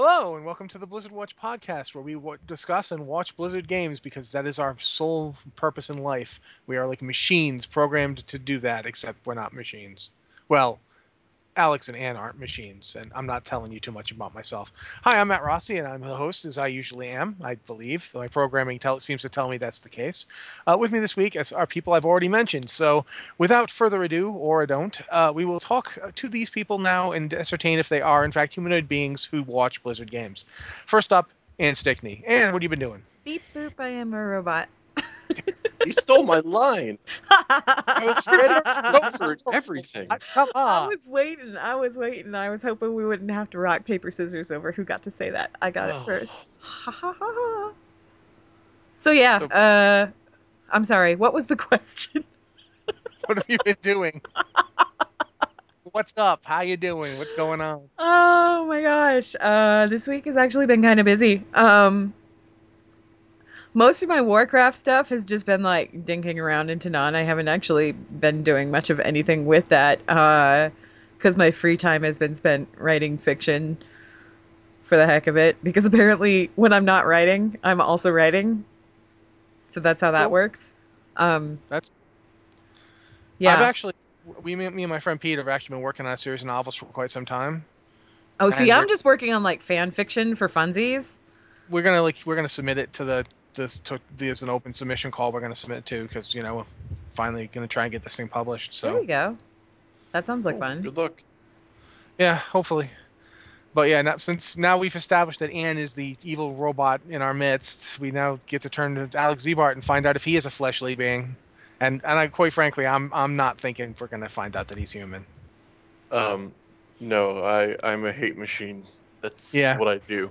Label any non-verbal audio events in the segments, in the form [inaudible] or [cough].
Hello, and welcome to the Blizzard Watch podcast, where we w- discuss and watch Blizzard games because that is our sole purpose in life. We are like machines programmed to do that, except we're not machines. Well, Alex and Anne aren't machines, and I'm not telling you too much about myself. Hi, I'm Matt Rossi, and I'm the host, as I usually am, I believe. My programming tell- seems to tell me that's the case. Uh, with me this week are people I've already mentioned. So, without further ado, or I don't, uh, we will talk to these people now and ascertain if they are, in fact, humanoid beings who watch Blizzard games. First up, Anne Stickney. Anne, what have you been doing? Beep boop, I am a robot. You stole my line. I was ready to go for everything. [laughs] Come on. I was waiting. I was waiting. I was hoping we wouldn't have to rock paper scissors over who got to say that. I got it Oh. first. Ha ha ha ha. So yeah, So- uh I'm sorry. What was the [laughs] question? What have you been doing? What's up? How you doing? What's going on? Oh my gosh. Uh this week has actually been kind of busy. Um most of my Warcraft stuff has just been like dinking around into non. I haven't actually been doing much of anything with that. Uh because my free time has been spent writing fiction for the heck of it. Because apparently when I'm not writing, I'm also writing. So that's how that Cool. works. Um That's- Yeah. I've actually, we, me me and my friend Pete have actually been working on a series of novels for quite some time. oh, see, I'm just working on like fan fiction for funsies. We're gonna like, we're gonna submit it to the, this, to, there's an open submission call. We're gonna submit to because you know, we're finally gonna try and get this thing published. There So we go. That sounds like Oh, fun. Good luck. yeah, hopefully. But yeah, now, since now we've established that Anne is the evil robot in our midst, we now get to turn to Alex Ziebart and find out if he is a fleshly being. And and I quite frankly, I'm I'm not thinking we're gonna find out that he's human. Um, no, I I'm a hate machine. That's Yeah. what I do.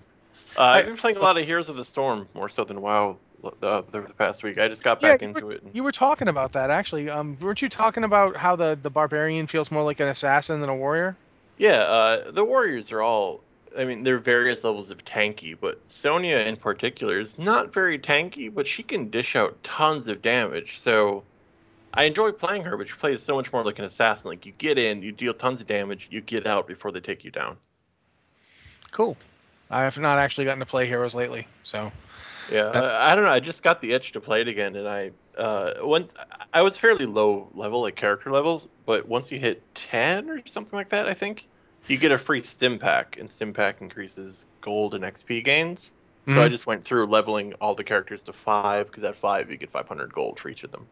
Uh, I've been playing a lot of Heroes of the Storm more so than WoW uh, the, the past week. I just got back into it. and- You were talking about that actually. Um, weren't you talking about how the the barbarian feels more like an assassin than a warrior? Yeah, uh, the warriors are all. I mean, they're various levels of tanky, but Sonya in particular is not very tanky, but she can dish out tons of damage. So I enjoy playing her, but she plays so much more like an assassin. Like you get in, you deal tons of damage, you get out before they take you down. Cool. I have not actually gotten to play heroes lately, so Yeah, I, I don't know. I just got the itch to play it again, and I uh once I was fairly low level, like character levels, but once you hit ten or something like that, I think you get a free stim pack, and stim pack increases gold and XP gains. So I Mhm. just went through leveling all the characters to five because at five you get 500 gold for each of them.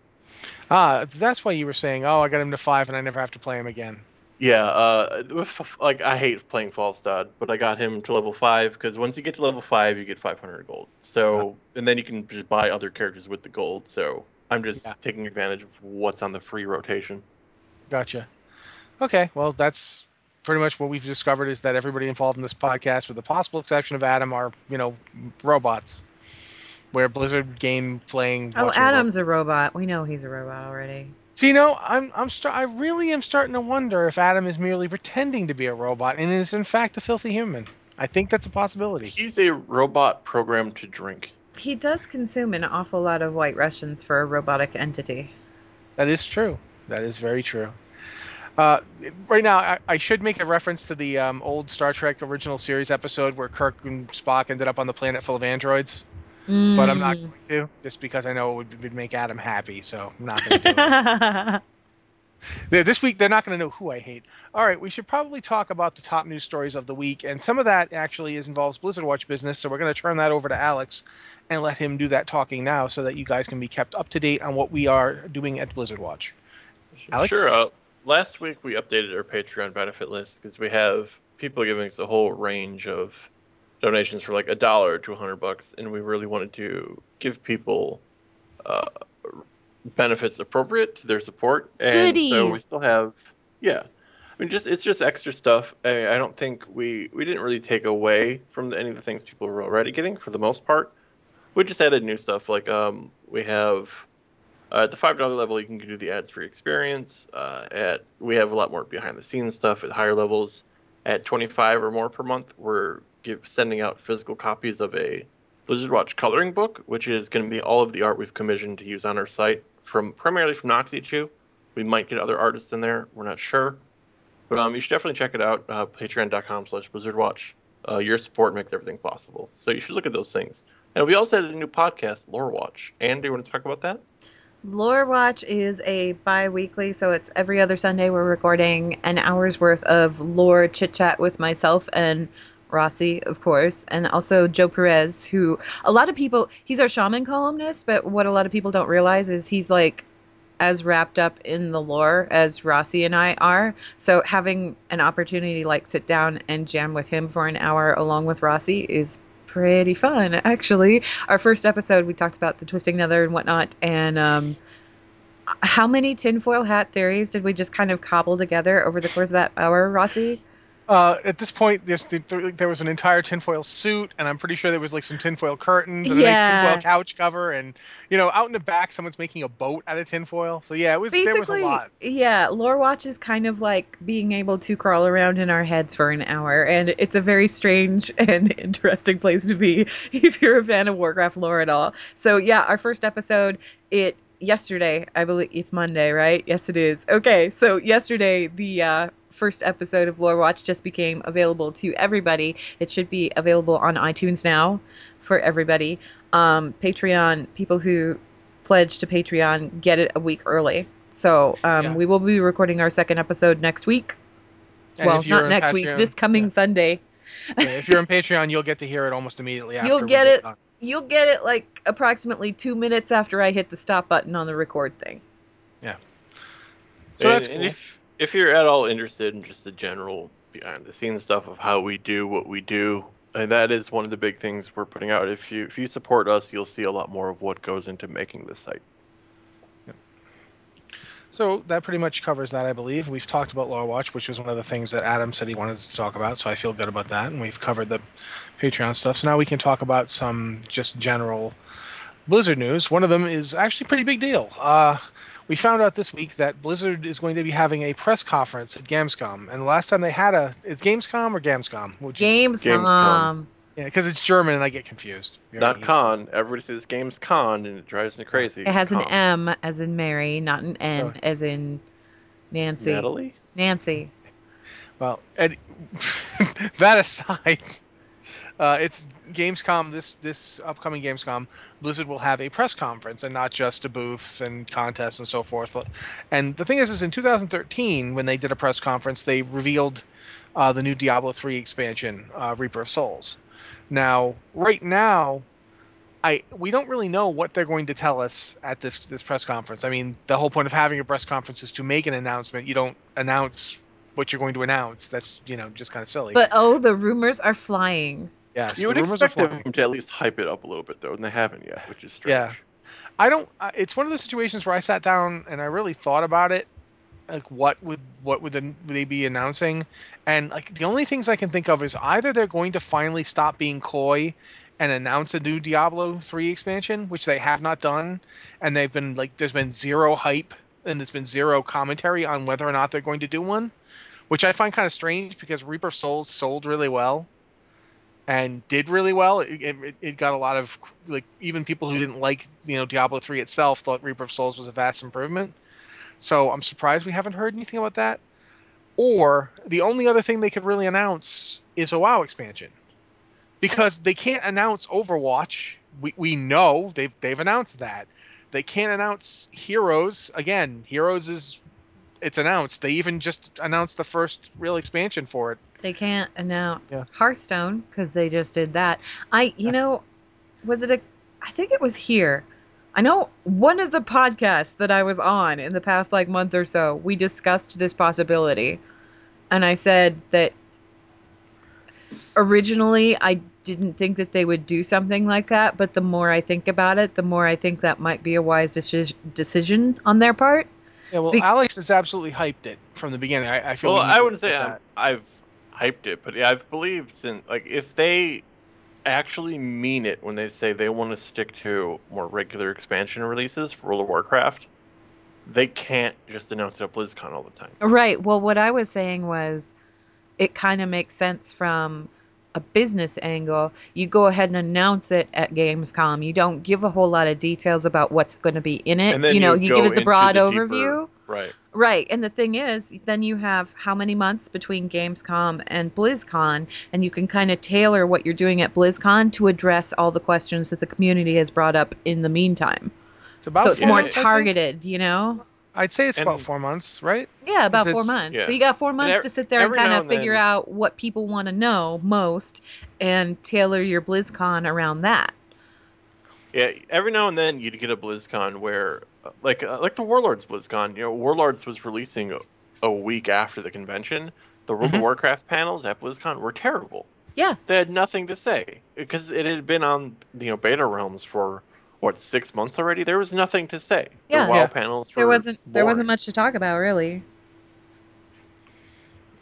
ah, that's why you were saying, oh, I got him to five and I never have to play him again. Yeah, uh, with, [laughs] like I hate playing Falstad, but I got him to level five because once you get to level five, you get 500 gold. So, and then you can just buy other characters with the gold. So I'm just Yeah. taking advantage of what's on the free rotation. Gotcha. Okay, well, that's pretty much what we've discovered is that everybody involved in this podcast, with the possible exception of Adam, are you know robots. Where Blizzard game playing. Oh, watching Adam's a robot. We know he's a robot already. So you know, I'm I'm st- I really am starting to wonder if Adam is merely pretending to be a robot and is in fact a filthy human. I think that's a possibility. He's a robot programmed to drink. He does consume an awful lot of white Russians for a robotic entity. That is true. That is very true. Uh, right now, I, I should make a reference to the um, old Star Trek original series episode where Kirk and Spock ended up on the planet full of androids, but I'm not Mm. going to, just because I know it would, would make Adam happy. So I'm not going to do it. [laughs] This week, they're not going to know who I hate. All right, we should probably talk about the top news stories of the week, and some of that actually is involves Blizzard Watch business. So we're going to turn that over to Alex and let him do that talking now, so that you guys can be kept up to date on what we are doing at Blizzard Watch. Alex? Sure. Uh, last week we updated our Patreon benefit list because we have people giving us a whole range of donations for like a dollar to a hundred bucks, and we really wanted to give people uh, benefits appropriate to their support. And so we still have, yeah. I mean, just it's just extra stuff. I, I don't think we we didn't really take away from the, any of the things people were already getting for the most part. We just added new stuff like um we have uh, at the five dollar level, you can do the ads free experience. Uh, at we have a lot more behind the scenes stuff at higher levels. At twenty five or more per month, we're give, sending out physical copies of a Blizzard Watch coloring book, which is going to be all of the art we've commissioned to use on our site from primarily from Noxie Chew. We might get other artists in there. We're not sure, but um, you should definitely check it out. Uh, Patreon.com/slash BlizzardWatch. Uh, your support makes everything possible. So you should look at those things. And we also had a new podcast, Lore Watch. And do you want to talk about that? Lore Watch is a bi weekly, so it's every other Sunday. We're recording an hour's worth of lore chit chat with myself and Rossi, of course, and also Joe Perez, who a lot of people, he's our shaman columnist, but what a lot of people don't realize is he's like as wrapped up in the lore as Rossi and I are. So having an opportunity like sit down and jam with him for an hour along with Rossi is pretty fun, actually. Our first episode, we talked about the twisting nether and whatnot, and um, how many tinfoil hat theories did we just kind of cobble together over the course of that hour, Rossi? Uh, at this point, there's the, there was an entire tinfoil suit, and I'm pretty sure there was like some tinfoil curtains and a nice tinfoil couch cover, and you know, out in the back, someone's making a boat out of tinfoil. So yeah, it was there was a Basically, lot. yeah, Lore Watch is kind of like being able to crawl around in our heads for an hour, and it's a very strange [laughs] and interesting place to be [laughs] if you're a fan of Warcraft lore at all. So yeah, our first episode, it yesterday, I believe it's Monday, right? Yes, it is. Okay, so yesterday the uh, first episode of Lore Watch just became available to everybody. It should be available on iTunes now for everybody. Um, Patreon people who pledge to Patreon get it a week early. So um, Yeah. we will be recording our second episode next week. And well, not next week, this coming yeah. Sunday. Yeah, if you're on Patreon, you'll get to hear it almost immediately [laughs] after. You'll we get it. done. You'll get it like approximately two minutes after I hit the stop button on the record thing. Yeah. So and, that's and cool. if if you're at all interested in just the general behind the scenes stuff of how we do what we do, and that is one of the big things we're putting out. If you if you support us, you'll see a lot more of what goes into making this site. So that pretty much covers that, I believe. We've talked about Lore Watch, which was one of the things that Adam said he wanted to talk about, so I feel good about that. And we've covered the Patreon stuff. So now we can talk about some just general Blizzard news. One of them is actually a pretty big deal. Uh, we found out this week that Blizzard is going to be having a press conference at Gamescom. And the last time they had a, is Gamescom or Gamescom? Would you, Gamescom. Gamescom. Yeah, because it's German and I get confused. Very Not easily. con. Everybody says game's con, and it drives me crazy. It has an M as in Mary, not an N Oh. as in Nancy. Natalie. Nancy. Well, Ed, [laughs] that aside, uh, it's Gamescom. This this upcoming Gamescom, Blizzard will have a press conference and not just a booth and contests and so forth. And the thing is, is in 2013 when they did a press conference, they revealed uh, the new Diablo 3 expansion, uh, Reaper of Souls. Now, right now, I we don't really know what they're going to tell us at this this press conference. I mean, the whole point of having a press conference is to make an announcement. You don't announce what you're going to announce. That's you know just kind of silly. But oh, the rumors are flying. yes, You would rumors are expect flying. them to at least hype it up a little bit, though, and they haven't yet, which is strange. Yeah. I don't. It's one of those situations where I sat down and I really thought about it. Like, what would what would, the, would they be announcing? And like the only things I can think of is either they're going to finally stop being coy and announce a new Diablo 3 expansion, which they have not done, and they've been like there's been zero hype and there's been zero commentary on whether or not they're going to do one, which I find kind of strange because Reaper Souls sold really well and did really well. It, it, it got a lot of like even people who didn't like you know Diablo 3 itself thought Reaper of Souls was a vast improvement. So I'm surprised we haven't heard anything about that. Or the only other thing they could really announce is a WoW expansion. Because they can't announce Overwatch. We, we know they've they've announced that. They can't announce Heroes. Again, Heroes is it's announced. They even just announced the first real expansion for it. They can't announce Yeah. Hearthstone because they just did that. I, you Yeah. know, was it a? I think it was here. I know one of the podcasts that I was on in the past like month or so, we discussed this possibility, and I said that originally I didn't think that they would do something like that, but the more I think about it, the more I think that might be a wise deci- decision on their part. Yeah, well, Be- Alex has absolutely hyped it from the beginning. I, I feel. Well, I wouldn't say I'm, I've hyped it, but yeah, I've believed since like if they actually mean it when they say they want to stick to more regular expansion releases for World of Warcraft, they can't just announce it at BlizzCon all the time. Right. Well, what I was saying was it kind of makes sense from a business angle. You go ahead and announce it at Gamescom. You don't give a whole lot of details about what's going to be in it. You know, you you give it the broad the overview. deeper- Right. Right. And the thing is, then you have how many months between Gamescom and BlizzCon, and you can kind of tailor what you're doing at BlizzCon to address all the questions that the community has brought up in the meantime. It's about so it's four more months, I think. targeted, you know? I'd say it's about four months, right? Yeah, about four months. yeah. So you got four months ev- to sit there and kind of figure then- out what people want to know most and tailor your BlizzCon around that. Yeah, every now and then you'd get a BlizzCon where, like, uh, like the Warlords was gone. You know, Warlords was releasing a, a week after the convention. The World Mhm. of Warcraft panels at BlizzCon were terrible. Yeah. They had nothing to say because it had been on you know beta realms for what six months already. There was nothing to say. Yeah. the WoW Yeah. panels There were wasn't there wasn't much to talk about really.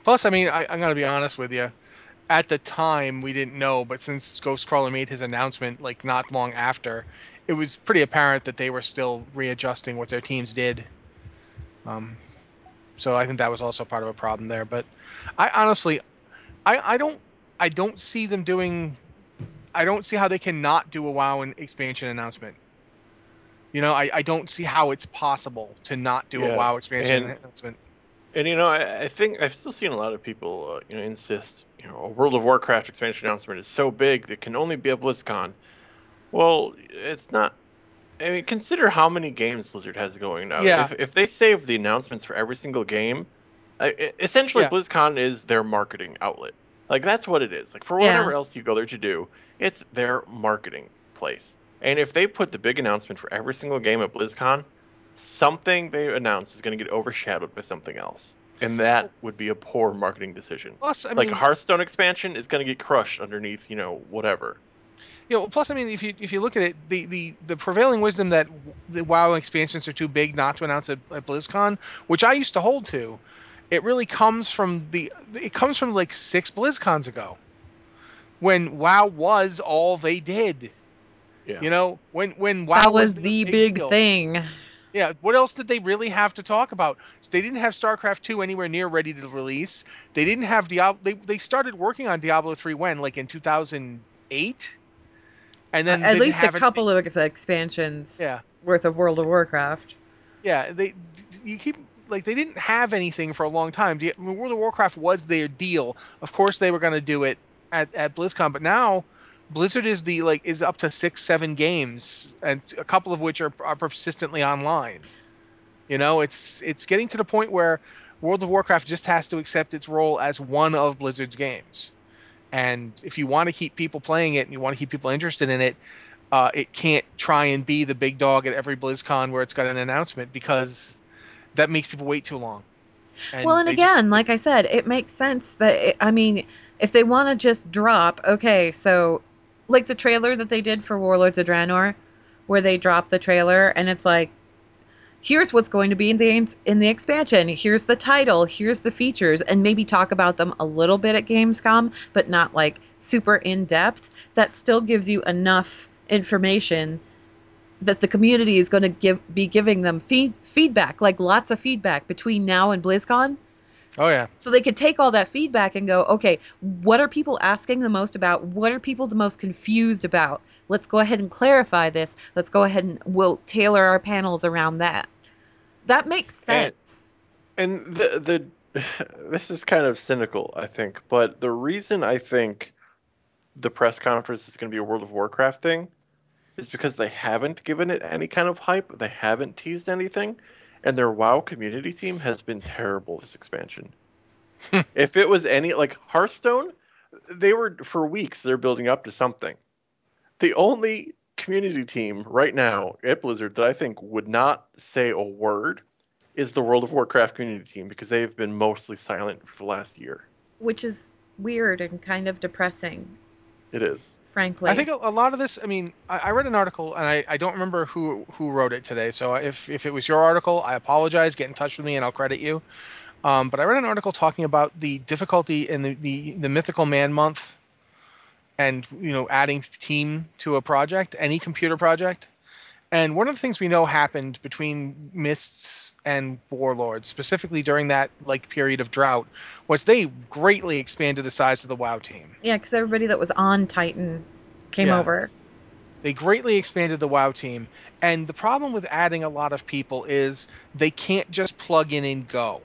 Plus, I mean, I, I'm gonna be honest with you. At the time, we didn't know, but since Ghostcrawler made his announcement like not long after, it was pretty apparent that they were still readjusting what their teams did. Um, so I think that was also part of a problem there. But I honestly, I, I don't, I don't see them doing. I don't see how they cannot do a WoW and expansion announcement. You know, I, I don't see how it's possible to not do a WoW expansion and- announcement. And you know, I, I think I've still seen a lot of people, uh, you know, insist, you know, a World of Warcraft expansion announcement is so big that can only be a BlizzCon. Well, it's not. I mean, consider how many games Blizzard has going now. Yeah. If, if they save the announcements for every single game, essentially Yeah. BlizzCon is their marketing outlet. Like that's what it is. Like for Yeah. whatever else you go there to do, it's their marketing place. And if they put the big announcement for every single game at BlizzCon, something they announce is going to get overshadowed by something else. And that would be a poor marketing decision. Plus, I like a Hearthstone expansion is going to get crushed underneath, you know, whatever. You know, plus, I mean, if you if you look at it, the the, the prevailing wisdom that the WoW expansions are too big not to announce at, at BlizzCon, which I used to hold to, it really comes from the it comes from like six BlizzCons ago, when WoW was all they did. Yeah. You know, when when WoW that was their the big deal. thing. Yeah, what else did they really have to talk about? They didn't have StarCraft 2 anywhere near ready to release. They didn't have Diablo. They, they started working on Diablo 3 when, like in 2008, and then Uh, at least a couple of expansions Yeah, worth of World of Warcraft. yeah. They you keep like they didn't have anything for a long time. I mean, World of Warcraft was their deal. Of course, they were going to do it at at BlizzCon, but now Blizzard is the like is up to six, seven games, and a couple of which are, are persistently online. You know, it's it's getting to the point where World of Warcraft just has to accept its role as one of Blizzard's games. And if you want to keep people playing it and you want to keep people interested in it, uh, it can't try and be the big dog at every BlizzCon where it's got an announcement because that makes people wait too long. well, and again, just- like I said, it makes sense that it, I mean, if they want to just drop, okay, so like the trailer that they did for Warlords of Draenor, where they drop the trailer and it's like, here's what's going to be in the in the expansion. Here's the title. Here's the features, and maybe talk about them a little bit at Gamescom, but not like super in depth. That still gives you enough information that the community is going to give be giving them feed, feedback, like lots of feedback between now and BlizzCon. Oh yeah, So they could take all that feedback and go, okay, what are people asking the most about? What are people the most confused about? Let's go ahead and clarify this. Let's go ahead and we'll tailor our panels around that. That makes And- sense. And the the [sighs] this is kind of cynical, I think, but the reason I think the press conference is going to be a World of Warcraft thing is because they haven't given it any kind of hype. They haven't teased anything, and their WoW community team has been terrible this expansion. Hmm. if it was any like Hearthstone, they were for weeks they're building up to something. The only community team right now at Blizzard that I think would not say a word is the World of Warcraft community team because they've been mostly silent for the last year. Which is weird and kind of depressing, It is. frankly. I think a, a lot of this. I mean, I, I read an article and I, I don't remember who who wrote it today. So if if it was your article, I apologize. Get in touch with me and I'll credit you. Um, but I read an article talking about the difficulty in the, the, the mythical man month and you know adding team to a project, any computer project. And one of the things we know happened between Mists and Warlords, specifically during that like period of drought, was they greatly expanded the size of the WoW team. yeah, because everybody that was on Titan came Yeah. over. They greatly expanded the WoW team, and the problem with adding a lot of people is they can't just plug in and go.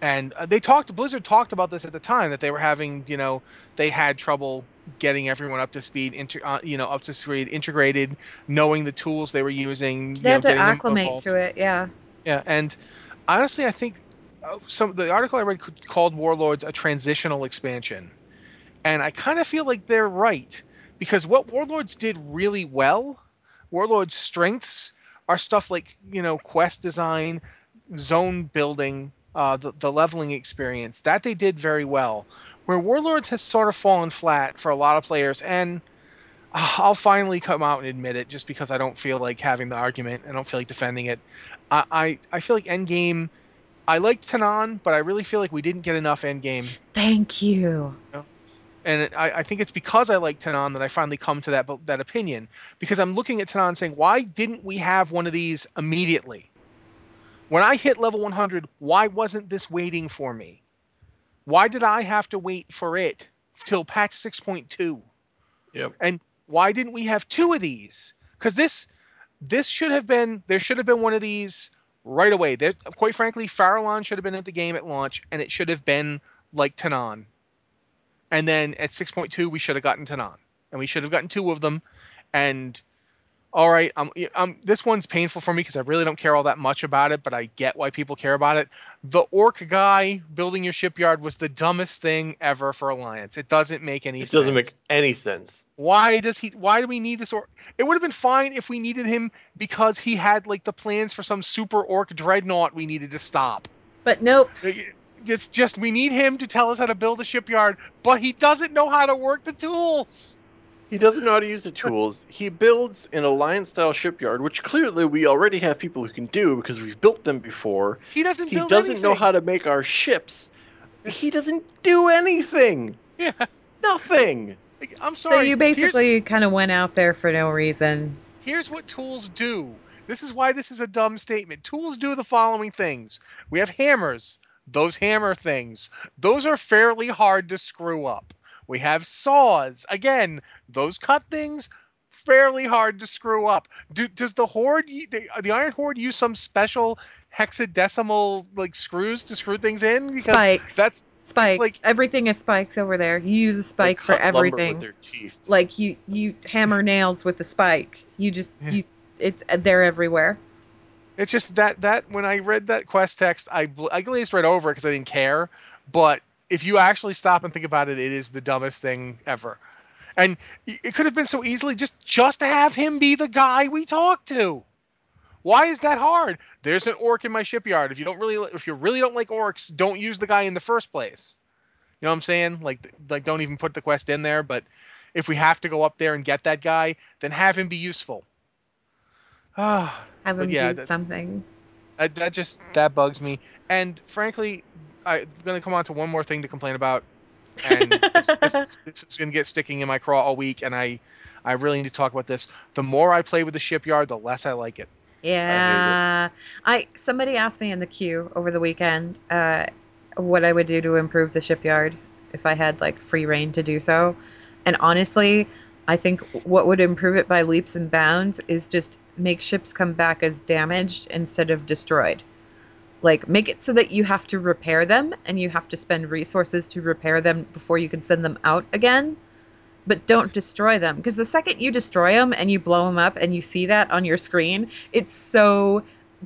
And uh, they talked, Blizzard talked about this at the time that they were having, you know, they had trouble getting everyone up to speed, inter, uh, you know, up to speed, integrated, knowing the tools they were using. They you know, to acclimate to it. Yeah. Yeah, and honestly, I think uh, some the article I read called Warlords a transitional expansion, and I kind of feel like they're right because what Warlords did really well, Warlords' strengths are stuff like you know quest design, zone building, uh, the the leveling experience that they did very well. Where Warlords has sort of fallen flat for a lot of players, and uh, I'll finally come out and admit it, just because I don't feel like having the argument. I don't feel like defending it. I I, I feel like Endgame. I liked Tanaan, but I really feel like we didn't get enough Endgame Thank you. and it, I, I think it's because I like Tanaan that I finally come to that that opinion. Because I'm looking at Tanaan saying, why didn't we have one of these immediately? When I hit level 100, why wasn't this waiting for me? Why did I have to wait for it till patch 6.2? Yep. And why didn't we have two of these? Because this this should have been there should have been one of these right away. There, quite frankly, Farahlon should have been at the game at launch, and it should have been like Tanaan. And then at 6.2, we should have gotten Tanaan, and we should have gotten two of them. And all right, um, um, this one's painful for me because I really don't care all that much about it, but I get why people care about it. The orc guy building your shipyard was the dumbest thing ever for Alliance. It doesn't make any sense. It sense. doesn't make any sense. Why does he? Why do we need this orc? It would have been fine if we needed him because he had like the plans for some super orc dreadnought we needed to stop. But nope. It's just we need him to tell us how to build a shipyard, but he doesn't know how to work the tools. He doesn't know how to use the tools. He builds an alliance style shipyard, which clearly we already have people who can do because we've built them before. He doesn't. He build doesn't know how to make our ships. He doesn't do anything. Yeah, Nothing. I'm sorry. So sorry. you Here's- basically kind of went out there for no reason. Here's what tools do. This is why this is a dumb statement. Tools do the following things. We have hammers. Those hammer things. Those are fairly hard to screw up. We have saws. Again, those cut things fairly hard to screw up. Do, does the horde the, the Iron Horde use some special hexadecimal like screws to screw things in? Because Spikes. That's spikes. like- everything is spikes over there. You use a spike for everything. With their teeth. Like you, you hammer nails with a spike. You just Yeah. you. It's uh, they're everywhere. It's just that that when I read that quest text, I I glazed right over it because I didn't care. But if you actually stop and think about it, it is the dumbest thing ever. And it could have been so easily just just to have him be the guy we talk to. Why is that hard? There's an orc in my shipyard. If you don't really if you really don't like orcs, don't use the guy in the first place. You know what I'm saying? Like like don't even put the quest in there, but if we have to go up there and get that guy, then have him be useful. Ah, [sighs] Have them yeah, do that- something. that, that just that bugs me. And frankly, I'm gonna come on to one more thing to complain about, and this, [laughs] this, this is gonna get sticking in my craw all week. And I, I really need to talk about this. The more I play with the shipyard, the less I like it. Yeah. I, somebody asked me in the queue over the weekend uh, what I would do to improve the shipyard if I had like free reign to do so. And honestly, I think what would improve it by leaps and bounds is just make ships come back as damaged instead of destroyed. Like make it so that you have to repair them and you have to spend resources to repair them before you can send them out again. But don't destroy them because the second you destroy them and you blow them up and you see that on your screen, it's so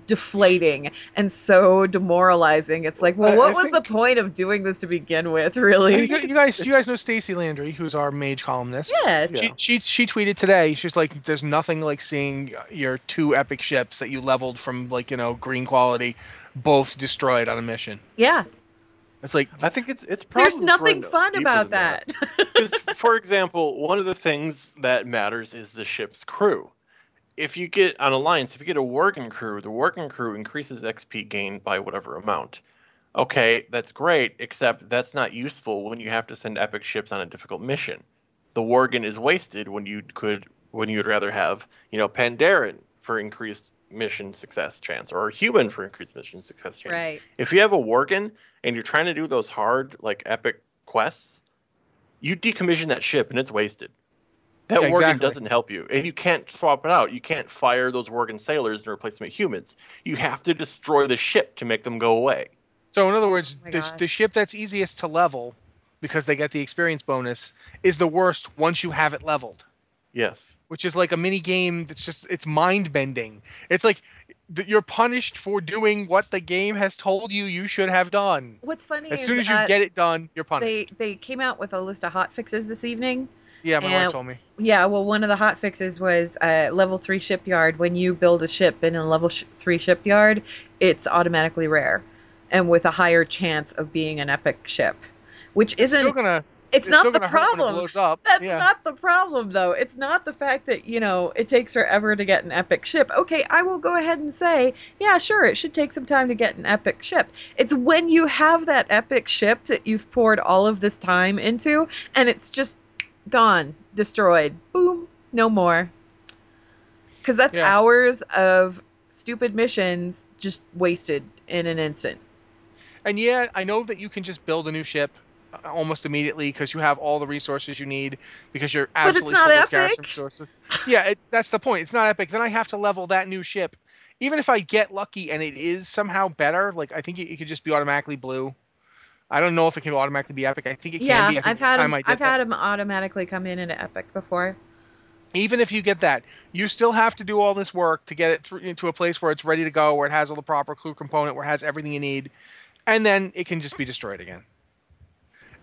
deflating and so demoralizing. It's like, well, what I was think- the point of doing this to begin with, [laughs] really? you guys, you guys know Stacy Landry, who's our mage columnist. Yes. Yeah. She, she she tweeted today. She's like, "There's nothing like seeing your two epic ships that you leveled from like you know green quality, both destroyed on a mission." Yeah. It's like I think it's it's probably There's nothing fun about than that. Because, [laughs] for example, one of the things that matters is the ship's crew. If you get on Alliance, if you get a Worgen crew, the Worgen crew increases XP gain by whatever amount. Okay, that's great, except that's not useful when you have to send epic ships on a difficult mission. The Worgen is wasted when you could when you'd rather have, you know, Pandaren for increased mission success chance or a human for increased mission success chance. right. If you have a Worgen and you're trying to do those hard, like epic quests, you decommission that ship and it's wasted. That Yeah, Worgen exactly. doesn't help you, and you can't swap it out. You can't fire those Worgen sailors and replace them with humans. You have to destroy the ship to make them go away. So in other words, Oh the, the ship that's easiest to level because they get the experience bonus is the worst once you have it leveled. Yes. which is like a mini game that's just it's mind bending. It's like you're punished for doing what the game has told you you should have done. What's funny As is soon as you uh, get it done, you're punished. they they came out with a list of hot fixes this evening. yeah, my and- wife told me. Yeah, well, one of the hot fixes was uh, level three shipyard. When you build a ship in a level sh- three shipyard, it's automatically rare, and with a higher chance of being an epic ship, which isn't. still gonna it's, it's not the gonna hurt when it problem. That's yeah. not the problem, though. It's not the fact that, you know, it takes forever to get an epic ship. Okay, I will go ahead and say, yeah, sure, it should take some time to get an epic ship. It's when you have that epic ship that you've poured all of this time into and it's just gone, destroyed. Boom, no more. Because that's Yeah. hours of stupid missions just wasted in an instant. And yeah, I know that you can just build a new ship almost immediately because you have all the resources you need because you're absolutely full of garrison epic. resources. Yeah, it, that's the point. It's not epic. Then I have to level that new ship. Even if I get lucky and it is somehow better, like I think it, it could just be automatically blue. I don't know if it can automatically be epic. I think it can Yeah, be. I I've had time them. I did I've that- had them automatically come in into epic before. even if you get that, you still have to do all this work to get it through into a place where it's ready to go, where it has all the proper clue component, where it has everything you need, and then it can just be destroyed again.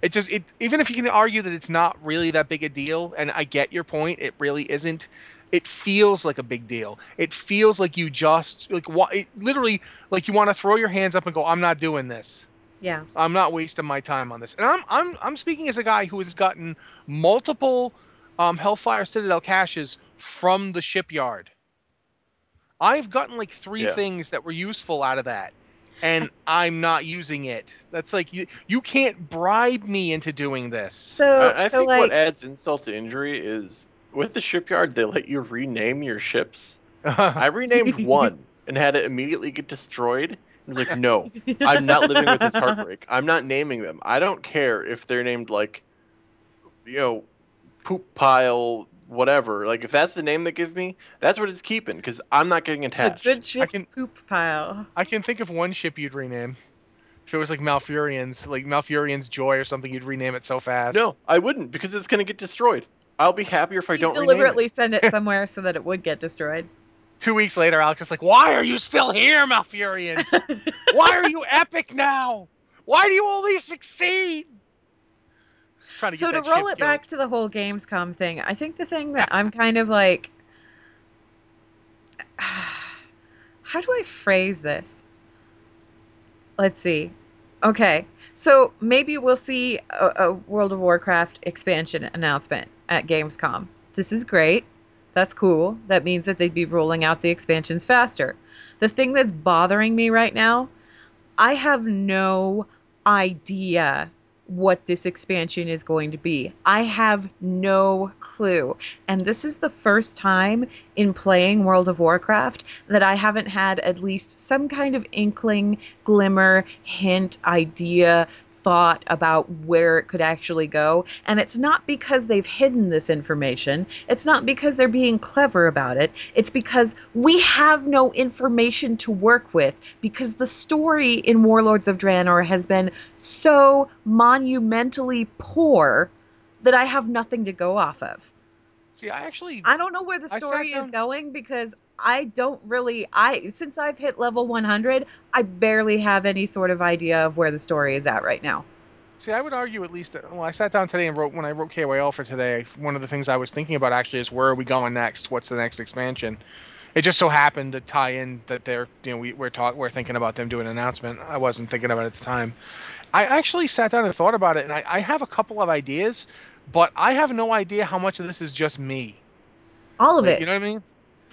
It just it even if you can argue that it's not really that big a deal, and I get your point, it really isn't. It feels like a big deal. It feels like you just like wa- it, literally like you want to throw your hands up and go, "I'm not doing this." Yeah. I'm not wasting my time on this. And I'm I'm I'm speaking as a guy who has gotten multiple um, Hellfire Citadel caches from the shipyard. I've gotten like three Yeah. things that were useful out of that, and I'm not using it. That's like you you can't bribe me into doing this. So, I, I so think like, what adds insult to injury is with the shipyard they let you rename your ships. [laughs] I renamed one and had it immediately get destroyed. I was like, no, I'm not living with this heartbreak. [laughs] I'm not naming them. I don't care if they're named like, you know, poop pile, whatever. Like if that's the name they give me, that's what it's keeping because I'm not getting A attached. good ship can- poop pile. I can think of one ship you'd rename. If it was like Malfurions, like Malfurions Joy or something, you'd rename it so fast. No, I wouldn't because it's gonna get destroyed. I'll be happier if I You don't rename deliberately it. send it [laughs] somewhere so that it would get destroyed. Two weeks later, Alex is like, "Why are you still here, Malfurion? [laughs] Why are you epic now? Why do you always succeed?" Trying to so to roll it back to the whole Gamescom thing, I think the thing that I'm kind of like, [sighs] how do I phrase this? Let's see. Okay, so maybe we'll see a, a World of Warcraft expansion announcement at Gamescom. This is great. That's cool. That means that they'd be rolling out the expansions faster. The thing that's bothering me right now, I have no idea what this expansion is going to be. I have no clue. And this is the first time in playing World of Warcraft that I haven't had at least some kind of inkling, glimmer, hint, idea, thought about where it could actually go. And it's not because they've hidden this information, it's not because they're being clever about it. It's because we have no information to work with because the story in Warlords of Draenor has been so monumentally poor that I have nothing to go off of. See, I actually I don't know where the story is down- going because I don't really I since I've hit level 100, I barely have any sort of idea of where the story is at right now. See, I would argue at least that. Well, I sat down today and wrote when I wrote KYL for today. One of the things I was thinking about actually is where are we going next? What's the next expansion? It just so happened to tie in that they're you know we, we're talk we're thinking about them doing an announcement. I wasn't thinking about it at the time. I actually sat down and thought about it, and I, I have a couple of ideas, but I have no idea how much of this is just me. All of Like, it. You know what I mean?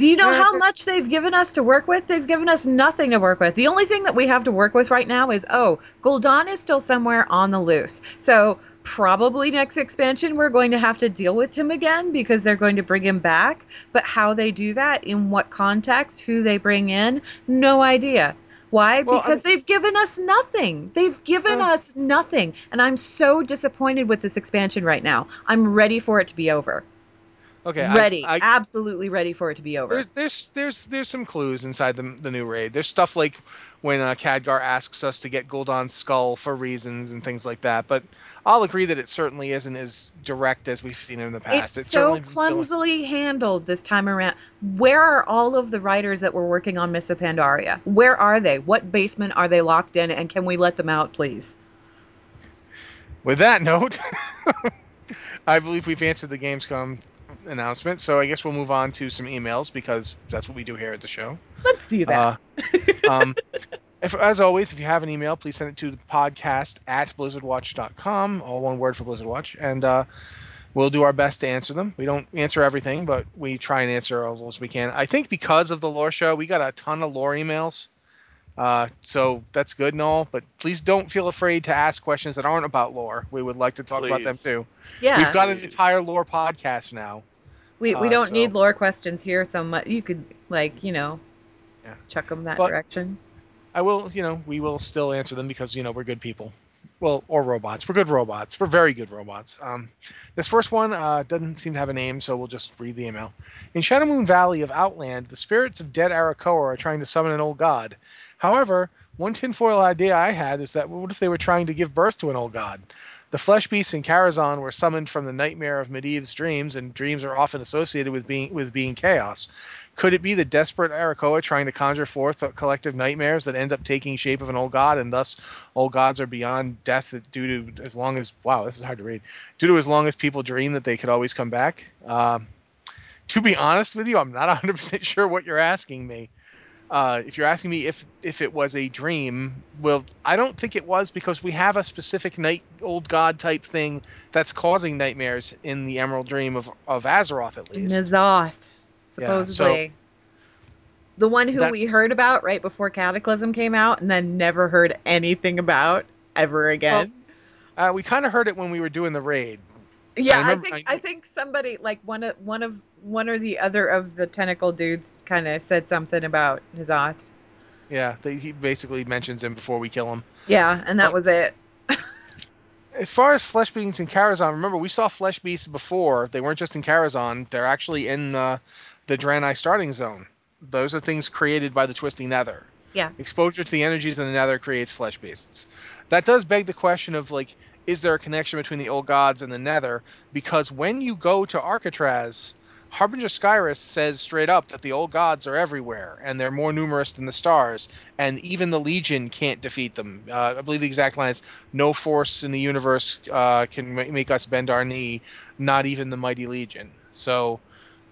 Do you know how much they've given us to work with? They've given us nothing to work with. The only thing that we have to work with right now is oh, Gul'dan is still somewhere on the loose. So probably next expansion we're going to have to deal with him again because they're going to bring him back. But how they do that, in what context, who they bring in, no idea. Why? Well, because they've given us nothing. They've given us nothing. And I'm so disappointed with this expansion right now. I'm ready for it to be over. Okay, ready, I, absolutely ready for it to be over. There, there's there's there's some clues inside the the new raid. There's stuff like when uh, Khadgar asks us to get Gul'dan's skull for reasons and things like that. But I'll agree that it certainly isn't as direct as we've seen in the past. It's It so clumsily handled this time around. Where are all of the writers that were working on Miss Pandaria? Where are they? What basement are they locked in? And can we let them out, please? With that note, [laughs] I believe we've answered the Gamescom announcement. So I guess we'll move on to some emails because that's what we do here at the show. Let's do that. Uh, um, [laughs] if, as always, if you have an email, please send it to the podcast at blizzardwatch.com, all one word for Blizzard Watch, and uh, we'll do our best to answer them. We don't answer everything, but we try and answer as well as we can. I think because of the lore show, we got a ton of lore emails. Uh, so that's good and all, but please don't feel afraid to ask questions that aren't about lore. We would like to talk about them too. yeah, We've got an entire lore podcast now. We, we uh, don't so- need lore questions here so much. You could, like, you know, Yeah. chuck them that But- direction. I will, you know, we will still answer them because you know we're good people. Well, or robots. We're good robots. We're very good robots. Um, this first one uh, doesn't seem to have a name, so we'll just read the email. In Shadowmoon Valley of Outland, the spirits of dead Arakkoa are trying to summon an old god. However, one tinfoil idea I had is that what if they were trying to give birth to an old god? The flesh beasts in Karazhan were summoned from the nightmare of Medivh's dreams, and dreams are often associated with being with being chaos. Could it be the desperate Arakkoa trying to conjure forth collective nightmares that end up taking shape of an old god, and thus old gods are beyond death due to as long as wow, this is hard to read. Due to as long as people dream that they could always come back. Um, to be honest with you, I'm not 100% sure what you're asking me. Uh, if you're asking me if if it was a dream, well, I don't think it was because we have a specific night old god type thing that's causing nightmares in the Emerald Dream of of Azeroth at least. N'Zoth, so- supposedly. the one who we heard about right before Cataclysm came out and then never heard anything about ever again. Uh, we kind of heard it when we were doing the raid. Yeah, I, remember- think I- I, think somebody like one of one of one or the other of the tentacle dudes kind of said something about N'Zoth. Yeah, they, he basically mentions him before we kill him. Yeah, and that But- was it. [laughs] As far as flesh beings in Karazhan, remember we saw flesh beasts before. They weren't just in Karazhan; they're actually in uh, the Draenei starting zone. Those are things created by the Twisting Nether. Yeah. Exposure to the energies in the Nether creates flesh beasts. That does beg the question of like, is there a connection between the old gods and the Nether? Because when you go to Arcatraz, Harbinger Skyriss says straight up that the old gods are everywhere and they're more numerous than the stars, and even the Legion can't defeat them. Uh, I believe the exact line is, "No force in the universe uh, can make us bend our knee, not even the mighty Legion." So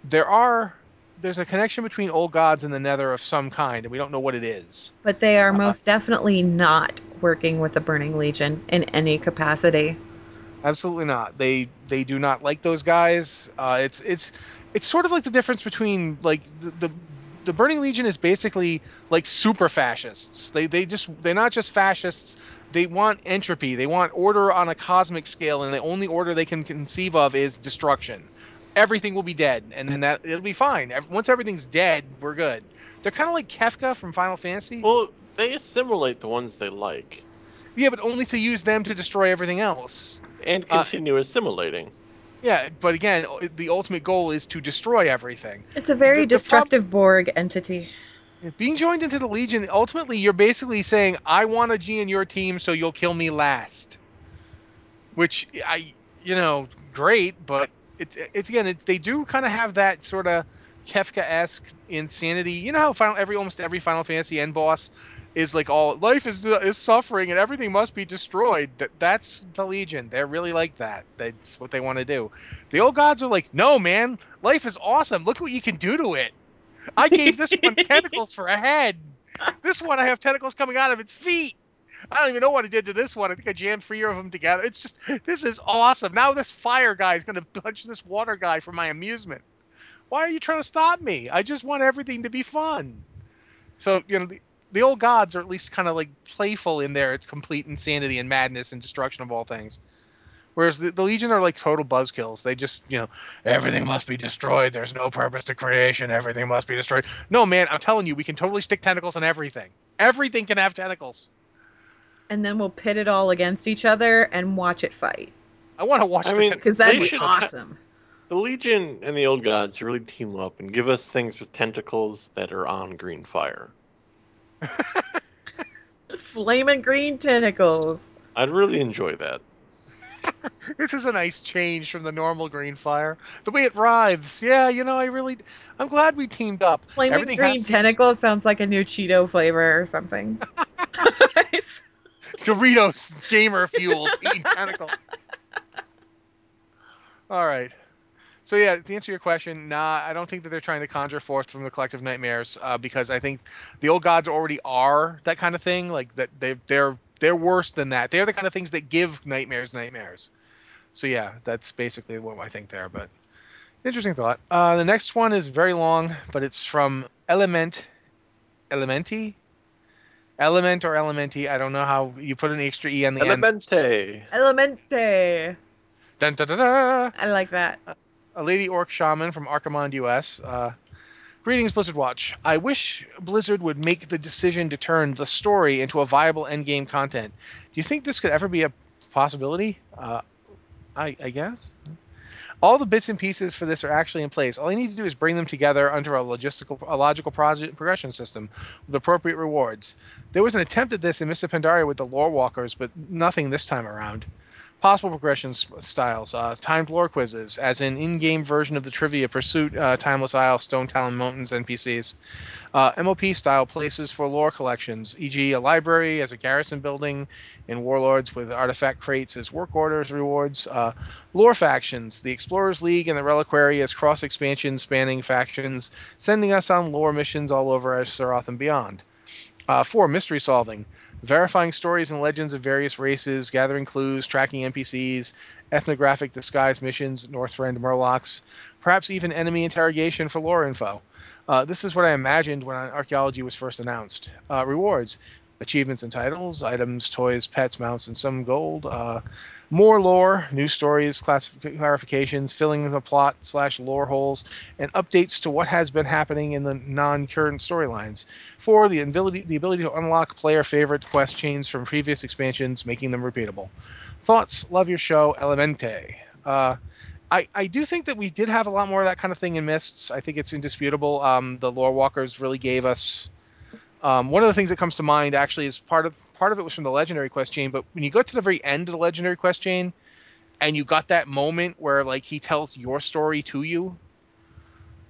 there are there's a connection between old gods and the Nether of some kind, and we don't know what it is. But they are Uh-huh. most definitely not working with the Burning Legion in any capacity. Absolutely not. They they do not like those guys. Uh, it's it's it's sort of like the difference between like the, the the Burning Legion is basically like super fascists. They they just they're not just fascists. They want entropy. They want order on a cosmic scale, and the only order they can conceive of is destruction. Everything will be dead, and then that it'll be fine. Once everything's dead, we're good. They're kind of like Kefka from Final Fantasy. Well, they assimilate the ones they like yeah, but only to use them to destroy everything else. and Uh, continue assimilating. Yeah, but again, the ultimate goal is to destroy everything. It's a very The- the prob- destructive Borg entity. Being joined into the Legion, ultimately, you're basically saying, "I want a G in your team, so you'll kill me last." Which I, you know, great, but it's it's again, it, they do kind of have that sort of Kefka-esque insanity. You know how final every almost every Final Fantasy end boss is like all life is is suffering and everything must be destroyed. That that's the Legion. They're really like that. That's what they want to do. The old gods are like, "No, man, life is awesome. Look what you can do to it." I gave this one [laughs] tentacles for a head. This one I have tentacles coming out of its feet. I don't even know what I did to this one. I think I jammed three of them together. It's just this is awesome. Now this fire guy is gonna punch this water guy for my amusement. Why are you trying to stop me? I just want everything to be fun. So you know the, the old gods are at least kind of like playful in their complete insanity and madness and destruction of all things. Whereas the, the Legion are like total buzzkills. They just, you know, everything must be destroyed. There's no purpose to creation. Everything must be destroyed. No, man, I'm telling you, we can totally stick tentacles on everything. Everything can have tentacles. And then we'll pit it all against each other and watch it fight. I want to watch I mean. Because that'd They be awesome. The Legion and the Old Gods really team up and give us things with tentacles that are on green fire. [laughs] Flaming green tentacles. I'd really enjoy that. [laughs] this is a nice change from the normal green fire. The way it writhes, yeah, you know, I really, I'm glad we teamed up. Flaming Everything green has to- tentacles sounds like a new Cheeto flavor or something. [laughs] Doritos gamer fuel green [laughs] tentacle. All right. So yeah, to answer your question, nah, I don't think that they're trying to conjure forth from the collective nightmares uh, because I think the old gods already are that kind of thing. Like that, they they're they're worse than that. They're the kind of things that give nightmares nightmares. So yeah, that's basically what I think there. But interesting thought. Uh, the next one is very long, but it's from Element Elementi. Element or Elementi, I don't know how you put an extra e on the end. Elemente. Elemente. Dun, dun, dun, dun. I like that. a lady orc shaman from Archimonde, US. Uh, Greetings, Blizzard Watch. I wish Blizzard would make the decision to turn the story into a viable endgame content. Do you think this could ever be a possibility? Uh, I, I guess. All the bits and pieces for this are actually in place. All you need to do is bring them together under a logistical, a logical project progression system with appropriate rewards. There was an attempt at this in Mists of Pandaria with the Lore Walkers, but nothing this time around. Possible progression styles, uh, timed lore quizzes, as an in-game version of the Trivia Pursuit, uh, Timeless Isle, Stonetalon Mountains NPCs. Uh, MOP style places for lore collections, e.g., a library as a garrison building, and warlords with artifact crates as work orders rewards. Uh, lore factions, the Explorers League and the Reliquary as cross expansion spanning factions, sending us on lore missions all over Azeroth and beyond. Uh, four, mystery solving. Verifying stories and legends of various races, gathering clues, tracking NPCs, ethnographic disguise missions, Northrend Murlocs, perhaps even enemy interrogation for lore info. Uh, this is what I imagined when archaeology was first announced. Uh, rewards, achievements and titles, items, toys, pets, mounts, and some gold. Uh, more lore, new stories, clarifications, filling the plot slash lore holes, and updates to what has been happening in the non-current storylines. Four, the ability, the ability to unlock player favorite quest chains from previous expansions, making them repeatable. Thoughts? Love your show, Elemente. Uh, I, I do think that we did have a lot more of that kind of thing in Mists. I think it's indisputable. Um, the lore walkers really gave us. Um, one of the things that comes to mind actually is part of part of it was from the legendary quest chain, but when you got to the very end of the legendary quest chain, and you got that moment where like he tells your story to you,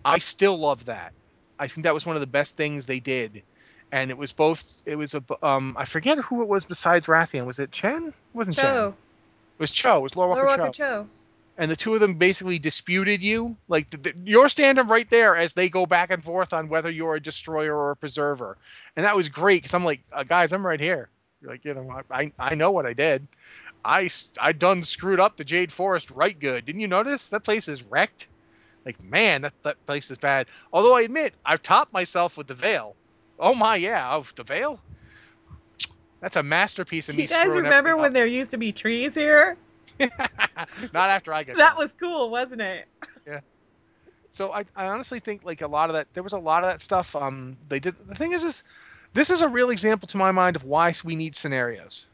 I still love that. I think that was one of the best things they did, and it was both. It was a um I forget who it was besides Wrathion. Was it Chen? It wasn't Chen. Cho. It was Cho. It was Lore Walker Lord Cho Walker Cho. And the two of them basically disputed you. Like you're standing right there as they go back and forth on whether you're a destroyer or a preserver, and that was great because I'm like, uh, guys, I'm right here. Like you know, I I know what I did. I I done screwed up the Jade Forest right good. Didn't you notice that place is wrecked? Like man, that that place is bad. Although I admit I've topped myself with the Vale. Oh my yeah, oh the Vale. That's a masterpiece. of Do you guys remember when there used to be trees here? Not after I get That done. was cool, wasn't it? Yeah. So I, I honestly think like a lot of that there was a lot of that stuff um they did the thing is is this is a real example to my mind of why we need scenarios.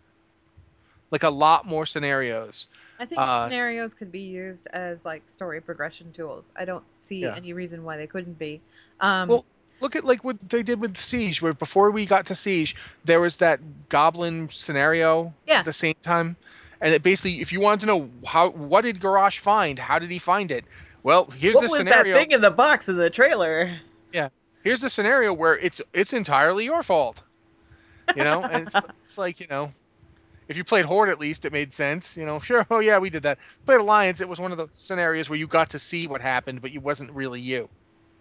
Like a lot more scenarios. I think Uh, scenarios could be used as like story progression tools. I don't see Yeah. any reason why they couldn't be. Um, Well, look at like what they did with Siege where before we got to Siege there was that goblin scenario Yeah. at the same time. And it basically if you wanted to know how what did Garrosh find? How did he find it? Well, here's what the was scenario. that thing in the box of the trailer? Yeah, here's the scenario where it's it's entirely your fault. You know, and it's, [laughs] it's like you know, if you played Horde at least, it made sense. You know, sure, oh yeah, we did that. Played Alliance, it was one of the scenarios where you got to see what happened, but you wasn't really you,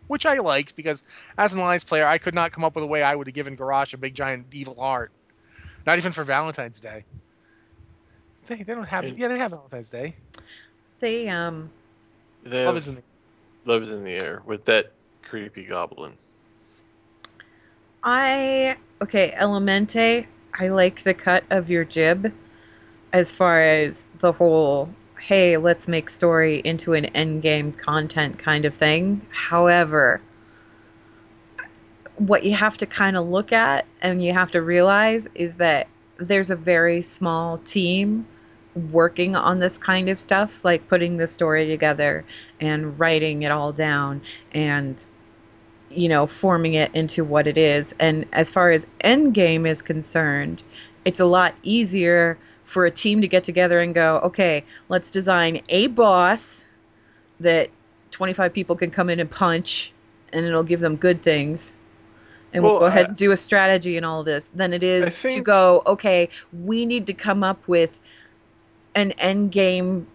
which I liked because as an Alliance player, I could not come up with a way I would have given Garrosh a big giant evil heart, not even for Valentine's Day. They, they don't have And- yeah they have Valentine's Day. They um They Love have is in the loves in the air with that creepy goblin. I okay, Elemente, I like the cut of your jib as far as the whole hey, let's make story into an endgame content kind of thing. However, what you have to kind of look at and you have to realize is that there's a very small team working on this kind of stuff, like putting the story together and writing it all down and you know, forming it into what it is. And as far as Endgame is concerned, it's a lot easier for a team to get together and go, okay, let's design a boss that 25 people can come in and punch and it'll give them good things. And we'll Well, go ahead and do a strategy and all this. Than it is to go, okay, we need to come up with an endgame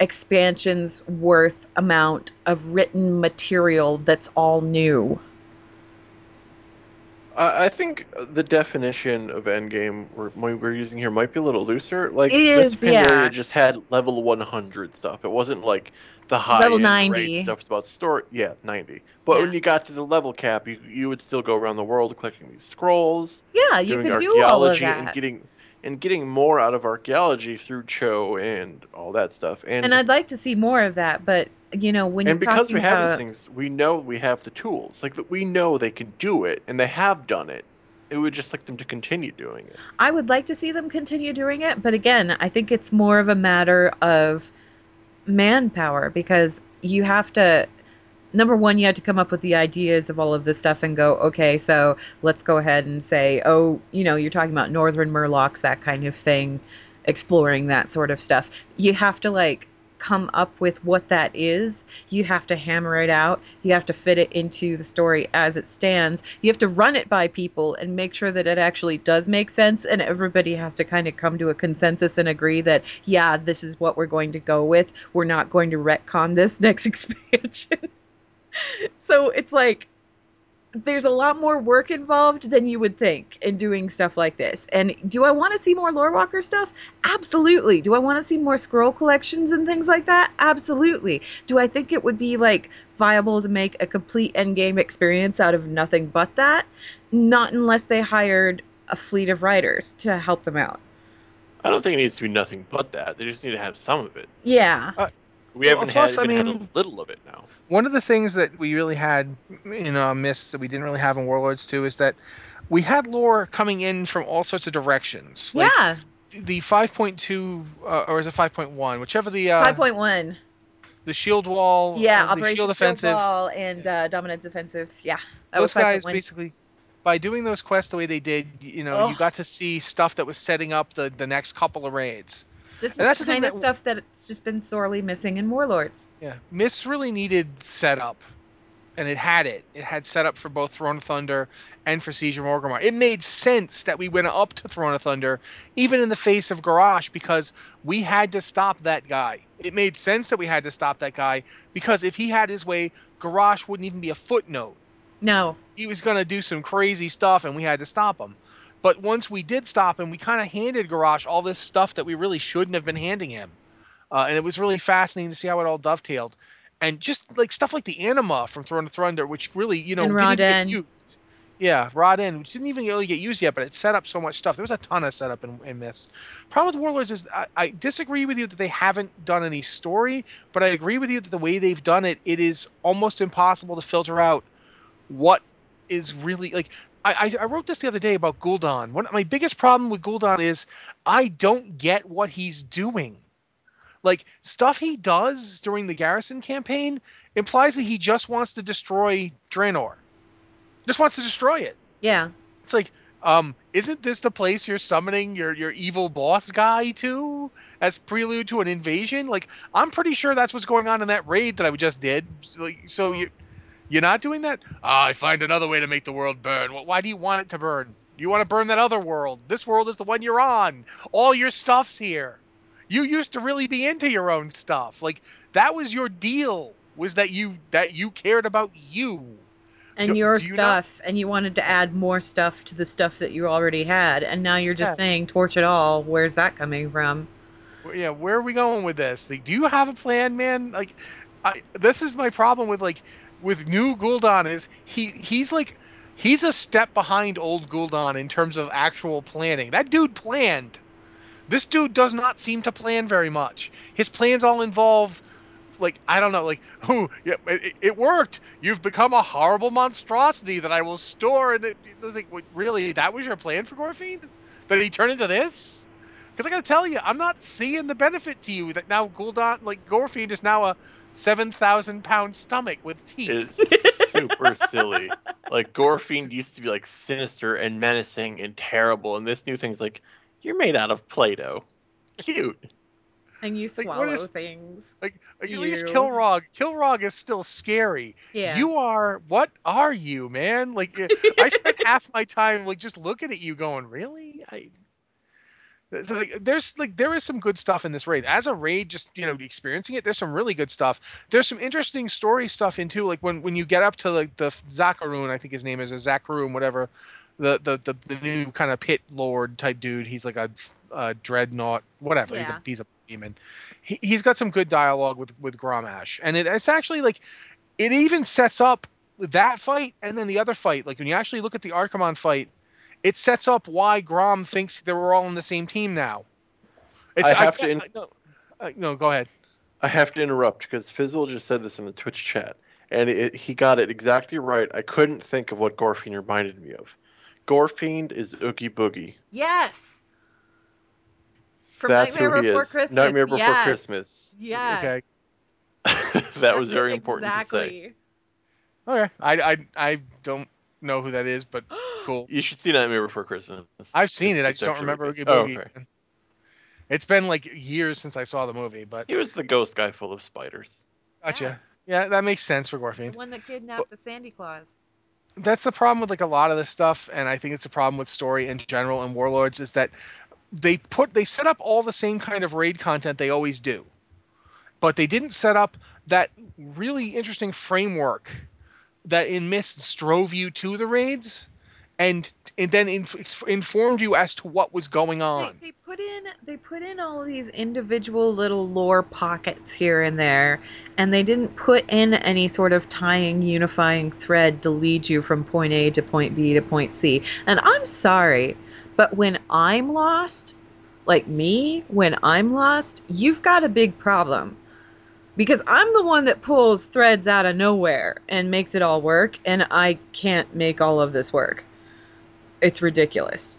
expansions worth amount of written material that's all new. I I think the definition of endgame we're, we're using here might be a little looser. Like It Mists Pandaria yeah. just had level 100 stuff. It wasn't like the high Level end 90. rate stuff about story. Yeah, 90. But Yeah. when you got to the level cap, you you would still go around the world collecting these scrolls, Yeah, you could do all of archaeology, and that. getting and getting more out of archaeology through Cho and all that stuff. And And I'd like to see more of that, but you know, when you're and because we have about these things, we know we have the tools. Like that, we know they can do it, and they have done it. It would just like them to continue doing it. I would like to see them continue doing it, but again, I think it's more of a matter of manpower because you have to number one you had to come up with the ideas of all of this stuff and go okay so let's go ahead and say oh you know you're talking about northern murlocs that kind of thing exploring that sort of stuff. You have to like come up with what that is. You have to hammer it out. You have to fit it into the story as it stands. You have to run it by people and make sure that it actually does make sense and everybody has to kind of come to a consensus and agree that yeah this is what we're going to go with. We're not going to retcon this [laughs] next expansion [laughs] so it's like there's a lot more work involved than you would think in doing stuff like this. And do I want to see more Lore Walker stuff? Absolutely. Do I want to see more scroll collections and things like that? Absolutely. Do I think it would be like viable to make a complete endgame experience out of nothing but that? Not unless they hired a fleet of writers to help them out. I don't think it needs to be nothing but that. They just need to have some of it. Yeah. Uh, we Well, haven't plus, I had, even had mean- a little of it now. One of the things that we really had in uh, Mists that we didn't really have in Warlords 2 is that we had lore coming in from all sorts of directions. Like yeah. the 5.2 uh, or is it 5.1, whichever the uh, 5.1. the shield wall, Yeah, uh, the Operation shield offensive. Wall and uh, Dominance Offensive. Yeah. That those guys 5.1. basically by doing those quests the way they did, you know, you got to see stuff that was setting up the the next couple of raids. This is that's the the thing kind of that- stuff that's just been sorely missing in Warlords. Yeah, Mists really needed setup, and it had it. It had setup for both Throne of Thunder and for Siege of Orgrimmar. It made sense that we went up to Throne of Thunder, even in the face of Garrosh, because we had to stop that guy. It made sense that we had to stop that guy because if he had his way, Garrosh wouldn't even be a footnote. No. He was going to do some crazy stuff, and we had to stop him. But once we did stop him, we kind of handed Garrosh all this stuff that we really shouldn't have been handing him. Uh, and it was really fascinating to see how it all dovetailed. And just like stuff like the anima from Throne of Thunder, which really, you know, didn't get used. Yeah, Ra-den, which didn't even really get used yet, but it set up so much stuff. There was a ton of setup in, in Mist. Problem with Warlords is I, I disagree with you that they haven't done any story, but I agree with you that the way they've done it, it is almost impossible to filter out what is really like. I, I, I wrote this the other day about Gul'dan. One my biggest problem with Gul'dan is I don't get what he's doing. Like stuff he does during the Garrison campaign implies that he just wants to destroy Draenor. Just wants to destroy it. Yeah. It's like, um, isn't this the place you're summoning your your evil boss guy to as prelude to an invasion? Like, I'm pretty sure that's what's going on in that raid that I just did. Like, so you you're not doing that? Ah, I find another way to make the world burn. Why do you want it to burn? You want to burn that other world. This world is the one you're on. All your stuff's here. You used to really be into your own stuff. Like that was your deal. Was that you that you cared about you? And Do- your do you not- stuff, and you wanted to add more stuff to the stuff that you already had, and now you're just Yeah. saying torch it all. Where's that coming from? Yeah, where are we going with this? Like, do you have a plan, man? Like, I this is my problem with like with new Gul'dan is he he's like he's a step behind old Gul'dan in terms of actual planning. That dude planned. This dude does not seem to plan very much. His plans all involve like I don't know, like who? [laughs] Oh, yeah, it, it worked. You've become a horrible monstrosity that I will store. And it, it was like, really, that was your plan for Gorefiend? That he turned into this? Because I gotta tell you, I'm not seeing the benefit to you that now Gul'dan, like Gorefiend, is now a seven thousand pound stomach with teeth. It's super silly. Like Gorefiend used to be like sinister and menacing and terrible, and this new thing's like, you're made out of Play-Doh. Cute. And you Like, what swallow is- things. Like, like at least Ew. Kilrogg, Kilrogg is still scary. Yeah. You are. What are you, man? Like, I spent [laughs] half my time like just looking at you, going, "Really?" I. So, like, there's like there is some good stuff in this raid. As a raid, just you know, experiencing it, there's some really good stuff. There's some interesting story stuff in too. Like when when you get up to like the Zakaroon, I think his name is or Zakaroon, whatever. The, the the the new kind of pit lord type dude. He's like a, a dreadnought, whatever. He's Yeah. a he's a demon. He, he's got some good dialogue with with Grommash, and it, it's actually like it even sets up that fight and then the other fight. Like when you actually look at the Archimonde fight, it sets up why Grom thinks that we're all on the same team now. It's, I have to in- I- no, uh, no, go ahead. I have to interrupt because Fizzle just said this in the Twitch chat, and it, he got it exactly right. I couldn't think of what Gorefiend reminded me of. Gorefiend is Oogie Boogie. Yes. From That's Nightmare who he Before is. Christmas. Nightmare Before yes. Christmas. Yes. Okay. [laughs] that was very it [laughs] important to say. exactly. Okay, I, I I don't know who that is, but [gasps] cool. You should see Nightmare Before Christmas. I've seen It's- it. I just don't remember really Oogie good. Oh, okay. It's been like years since I saw the movie, but He was the ghost guy full of spiders. gotcha. Yeah, that makes sense for The one that kidnapped the Sandy Claus. that's the problem with like a lot of this stuff and i think it's a problem with story in general and warlords is that they put they set up all the same kind of raid content they always do but they didn't set up that really interesting framework that in mist drove you to the raids and and then inf- informed you as to what was going on they put in they put in all these individual little lore pockets here and there, and they didn't put in any sort of tying, unifying thread to lead you from point A to point B to point C. And I'm sorry, but when I'm lost, like me, when I'm lost, you've got a big problem. Because I'm the one that pulls threads out of nowhere and makes it all work, and I can't make all of this work. It's ridiculous.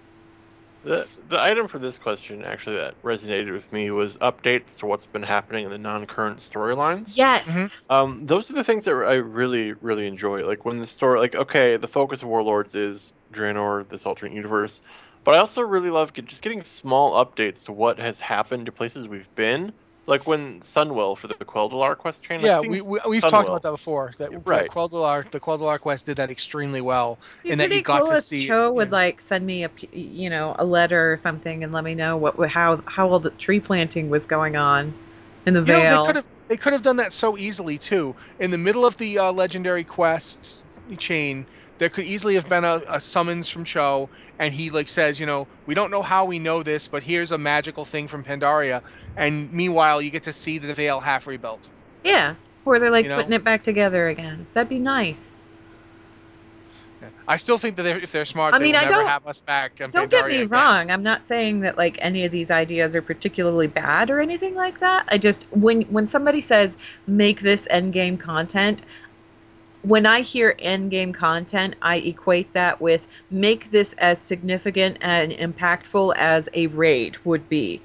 The the item for this question actually that resonated with me was updates to what's been happening in the non-current storylines. Yes. Um, those are the things that I really, really enjoy. Like when the story, like okay, the focus of Warlords is Draenor, this alternate universe, but I also really love get, just getting small updates to what has happened to places we've been. Like when Sunwell for the Quel'Delar quest train. like yeah we, we, we've talked about that before that Right. the Quel'Delar, the Quel'Delar quest did that extremely well Be in that you got cool to if see Cho would yeah. like send me a you know a letter or something and let me know what how how all the tree planting was going on in the You know, Vale. they could have they could have done that so easily too. In the middle of the uh, legendary quest chain, there could easily have been a, a summons from Cho, and he like says, you know, we don't know how we know this, but here's a magical thing from Pandaria. And meanwhile, you get to see the Vale half rebuilt. yeah, where they're like You know? putting it back together again. That'd be nice. I still think that they're, if they're smart, I they mean, I never don't- have us back. On Don't get me again. wrong. I'm not saying that like any of these ideas are particularly bad or anything like that. I just when when somebody says make this end game content, when I hear end game content, I equate that with make this as significant and impactful as a raid would be.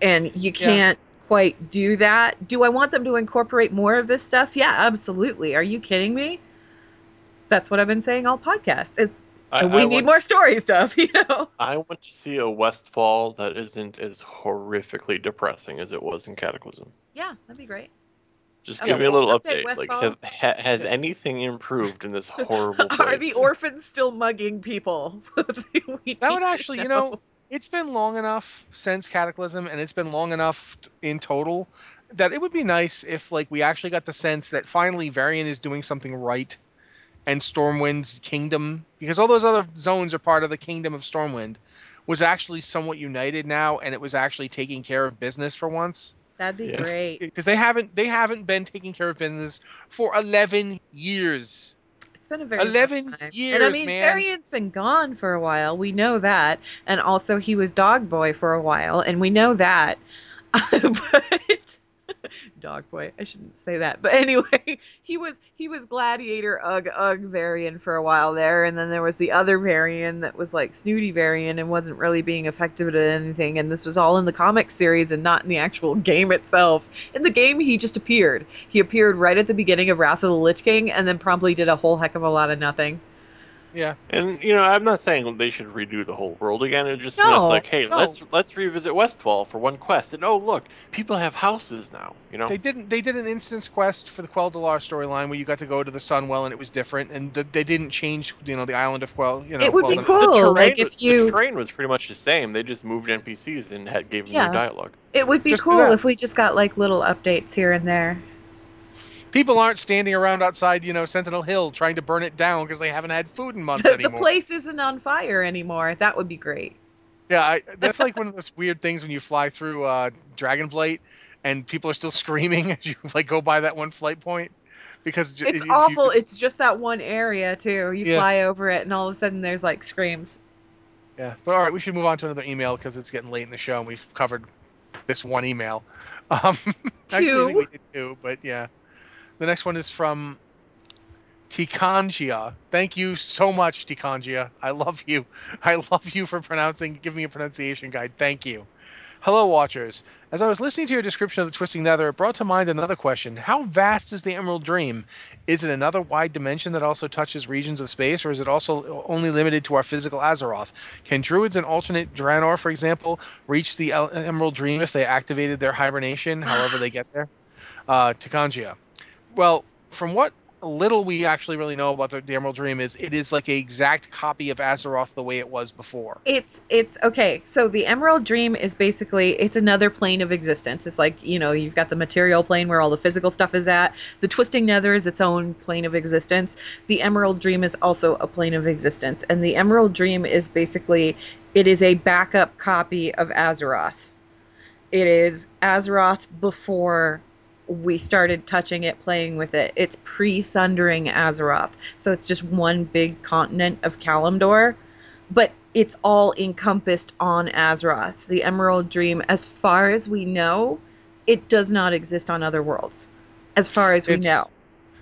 And you can't quite do that. Do I want them to incorporate more of this stuff? Yeah, absolutely. Are you kidding me? That's what I've been saying all podcast. Is I, we I need want, more story stuff, [laughs] you know? I want to see a Westfall that isn't as horrifically depressing as it was in Cataclysm. Yeah, that'd be great. Just Okay, give me a little update, update. Like, have, ha, has anything improved in this horrible place? [laughs] Are the orphans still mugging people? [laughs] That would need to actually, you know, it's been long enough since Cataclysm, and it's been long enough in total that it would be nice if, like, we actually got the sense that finally Varian is doing something right, and Stormwind's kingdom, because all those other zones are part of the kingdom of Stormwind, was actually somewhat united now, and it was actually taking care of business for once. That'd be Yes. great. Because they haven't, they haven't been taking care of business for 11 years. It's been a very 11 time. and I years, mean, man. Varian's been gone for a while. We know that, and also he was Dog Boy for a while, and we know that. [laughs] but [laughs] Dog boy. I shouldn't say that. But anyway, [laughs] he was he was gladiator ugh ugh Varian for a while there, and then there was the other Varian that was like snooty Varian and wasn't really being effective at anything. And this was all in the comic series and not in the actual [laughs] game itself. In the game, he just appeared. He appeared right at the beginning of Wrath of the Lich King, and then promptly did a whole heck of a lot of nothing. Yeah. And you know, I'm not saying they should redo the whole world again. It just No, feels like, hey, no. let's let's revisit Westfall for one quest. And oh, look, people have houses now. You know, They didn't. They did an instance quest for the Quel'Delar storyline where you got to go to the Sunwell and it was different, and th- they didn't change, you know, the island of Quell. You know, It would be Quell the, cool. the terrain, like, if you- the terrain was pretty much the same. They just moved NPCs and had gave them Yeah. new dialogue. It would be Just cool if we just got like little updates here and there. People aren't standing around outside, you know, Sentinel Hill trying to burn it down because they haven't had food in months The, the place isn't on fire anymore. That would be great. Yeah, I, [laughs] that's like one of those weird things when you fly through uh, Dragonblight and people are still [laughs] screaming as you like go by that one flight point because It's you- awful. It's just that one area too. You Yeah. fly over it, and all of a sudden there's like screams. Yeah, but all right, we should move on to another email because it's getting late in the show and we've covered this one email. [laughs] Um, actually, we Two. did two, but yeah. The next one is from Tikangia. Thank you so much, Tikangia. I love you. I love you for pronouncing, giving me a pronunciation guide. Thank you. Hello, watchers. As I was listening to your description of the Twisting Nether, it brought to mind another question. How vast is the Emerald Dream? Is it another wide dimension that also touches regions of space, or is it also only limited to our physical Azeroth? Can druids and alternate Draenor, for example, reach the Emerald Dream if they activated their hibernation, however they get there? Uh, Tikangia. Well, from what little we actually really know about the, the Emerald Dream is it is like a exact copy of Azeroth the way it was before. It's it's okay. So the Emerald Dream is basically it's another plane of existence. It's like you know you've got the material plane where all the physical stuff is at. The Twisting Nether is its own plane of existence. The Emerald Dream is also a plane of existence, and the Emerald Dream is basically it is a backup copy of Azeroth. It is Azeroth before we started touching it, playing with it. It's pre-sundering Azeroth, so it's just one big continent of Kalimdor but it's all encompassed on Azeroth. The Emerald Dream, as far as we know, it does not exist on other worlds. As far as we It's- know.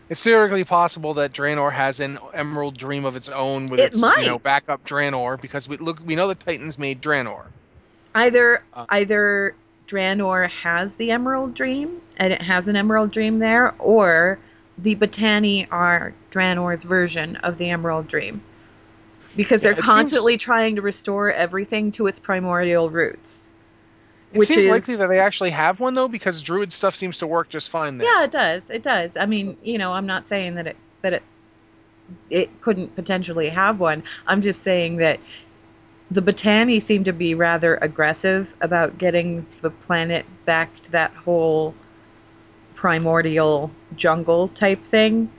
It's theoretically possible that Draenor has an Emerald Dream of its own with It its might. you know backup Draenor because we look we know the Titans made Draenor. Either Uh. either Draenor has the Emerald Dream and it has an Emerald Dream there, or the Botani are Draenor's version of the Emerald Dream. Because Yeah, they're constantly seems- trying to restore everything to its primordial roots. It Which seems is likely that they actually have one though because Druid stuff seems to work just fine there. Yeah, it does. It does. I mean, you know, I'm not saying that it that it it couldn't potentially have one. I'm just saying that the Botani seem to be rather aggressive about getting the planet back to that whole primordial jungle type thing,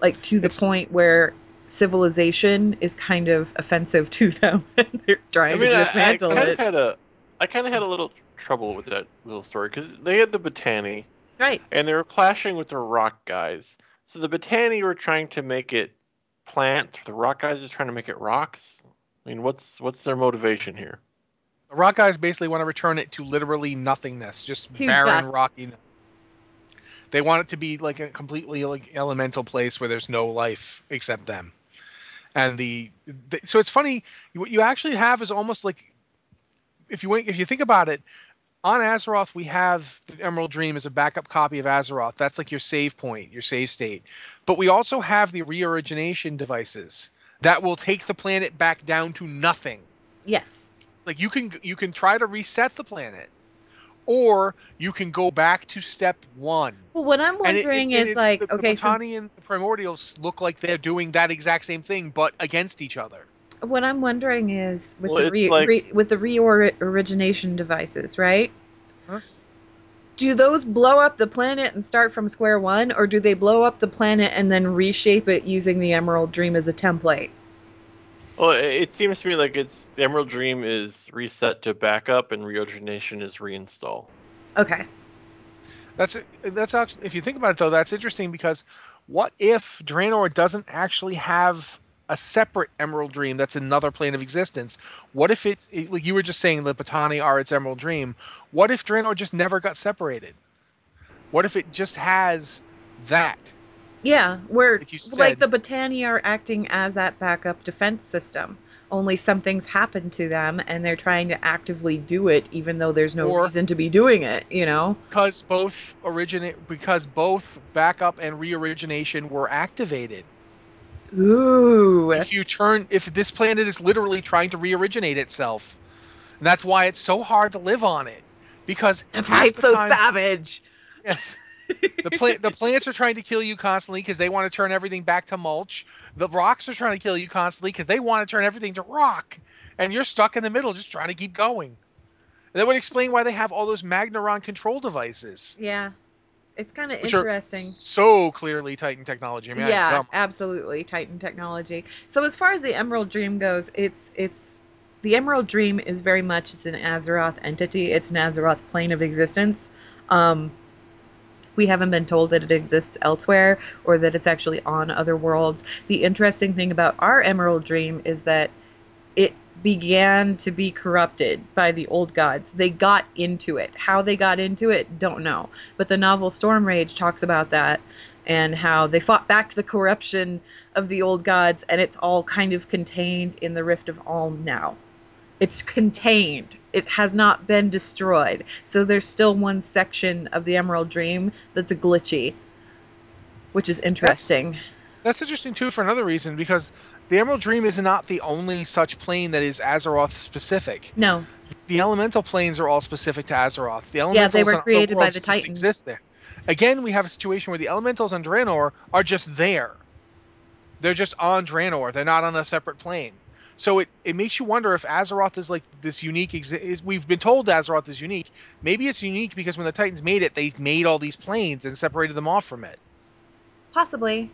like to the It's- point where civilization is kind of offensive to them [laughs] they're trying I mean, to I, I kind it. of had a, I kind of had a little trouble with that little story because they had the Botani, Right. and they were clashing with the Rock guys. So the Botani were trying to make it plant, the Rock guys is trying to make it rocks. I mean, what's what's their motivation here? The rock guys basically want to return it to literally nothingness, just To barren dust. rocky. They want it to be like a completely like elemental place where there's no life except them. And the, the so it's funny what you actually have is almost like if you if you think about it on Azeroth we have the Emerald Dream as a backup copy of Azeroth. That's like your save point, your save state. But we also have the reorigination devices that will take the planet back down to nothing Yes. like you can you can try to reset the planet or you can go back to step one Well, what I'm And it- wondering it- it is like, the, okay, the so Botani and the primordials look like they're doing that exact same thing but against each other what I'm wondering is with Well, the re, like- re, with the reorigination devices, right? Huh? Do those blow up the planet and start from square one, or do they blow up the planet and then reshape it using the Emerald Dream as a template? Well, it, it seems to me like it's the Emerald Dream is reset to backup and reorigination is reinstall. Okay. that's that's actually if you think about it though that's interesting because what if Draenor doesn't actually have a separate Emerald Dream that's another plane of existence what if it's it, like you were just saying the Botani are its Emerald Dream what if Draenor just never got separated What if it just has that? Yeah, where Like you like the Botani are acting as that backup defense system. Only something's happened to them and they're trying to actively do it even though there's no Or- reason to be doing it, you know? Because both originate because both backup and re-origination were activated. Ooh. If you turn if this planet is literally trying to re-originate itself. And that's why it's so hard to live on it. Because That's why it's so time- savage. Yes. The plant the plants are trying to kill you constantly because they want to turn everything back to mulch. The rocks are trying to kill you constantly because they want to turn everything to rock. And you're stuck in the middle just trying to keep going. And that would explain why they have all those Magneron control devices. Yeah. It's kind of interesting. so clearly Titan technology. I mean, yeah, absolutely. Titan technology. So as far as the Emerald Dream goes, it's it's the Emerald Dream is very much it's an Azeroth entity. It's an Azeroth plane of existence. Um, we haven't been told that it exists elsewhere or that it's actually on other worlds. The interesting thing about our Emerald Dream is that it began to be corrupted by the old gods. They got into it. How they got into it, don't know. But the novel Stormrage talks about that and how they fought back the corruption of the old gods, and it's all kind of contained in the Rift of Aln now. It's contained. It has not been destroyed. So there's still one section of the Emerald Dream that's glitchy, which is interesting. That's interesting too for another reason because the Emerald Dream is not the only such plane that is Azeroth specific. No, The elemental planes are all specific to Azeroth. The Yeah, elementals they were created by the Titans. Exist there. Again, we have a situation where the elementals on Draenor are just there. They're just on Draenor. They're not on a separate plane. So it, it makes you wonder if Azeroth is like this unique. Exi- is, we've been told Azeroth is unique. Maybe it's unique because when the Titans made it, they made all these planes and separated them off from it. possibly.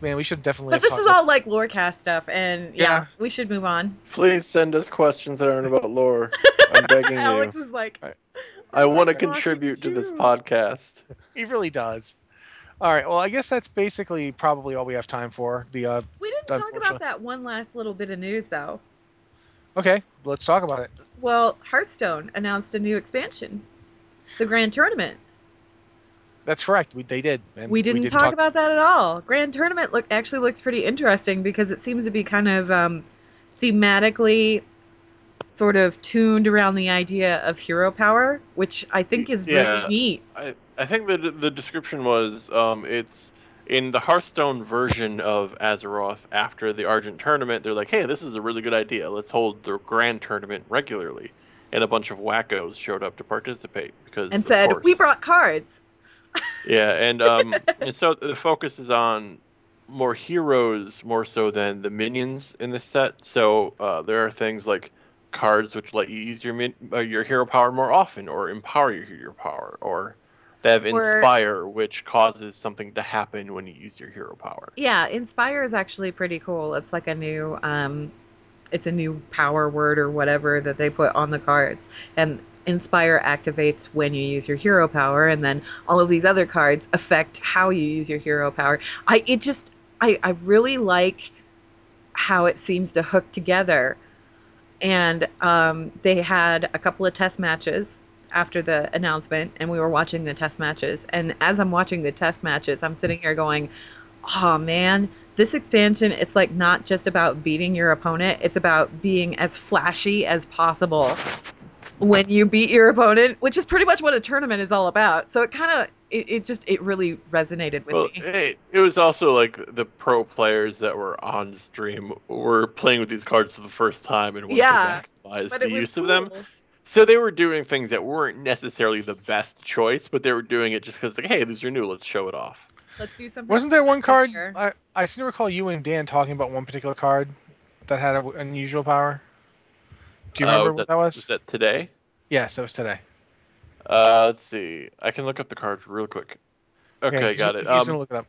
Man, we should definitely. But this is all like lorecast stuff, and yeah, Yeah. we should move on. Please send us questions that aren't about lore. I'm [laughs] begging you. Alex is like, Alright. I want to contribute to this podcast. He really does. All right. Well, I guess that's basically probably all we have time for. The uh, we didn't talk about that one last little bit of news though. okay, let's talk about it. Well, Hearthstone announced a new expansion, the Grand Tournament. That's correct. We they did. And we didn't talk, about that at all. Grand Tournament look actually looks pretty interesting because it seems to be kind of um, thematically sort of tuned around the idea of hero power, which I think is Yeah. really neat. I, I think the the description was um, it's in the Hearthstone version of Azeroth after the Argent tournament. They're like, hey, this is a really good idea. Let's hold the grand tournament regularly. And a bunch of wackos showed up to participate because And of said, course. "We brought cards." Yeah, and um, [laughs] and so the focus is on more heroes more so than the minions in this set. So uh, there are things like cards which let you use your min- uh, your hero power more often, or empower your hero power, or they have Or- inspire, which causes something to happen when you use your hero power. Yeah, inspire is actually pretty cool. It's like a new um it's a new power word or whatever that they put on the cards. And inspire activates when you use your hero power and then all of these other cards affect how you use your hero power. I it just I I really like how it seems to hook together. And um they had a couple of test matches after the announcement and we were watching the test matches and as I'm watching the test matches I'm sitting here going oh man this expansion it's like not just about beating your opponent it's about being as flashy as possible when you beat your opponent which is pretty much what a tournament is all about so it kind of it, it just it really resonated with Well, me it, it was also like the pro players that were on stream were playing with these cards for the first time and wanted Yeah, to maximize the it was use of them. cool. So they were doing things that weren't necessarily the best choice, but they were doing it just because, like, hey, these are new, let's show it off. let's do something Wasn't there one card? I I seem to recall you and Dan talking about one particular card that had an unusual power. Do you Uh, remember was what that, was? Was that today? Yes, that was today. Uh, let's see. I can look up the card real quick. Okay, Yeah, got it. Um, look it up.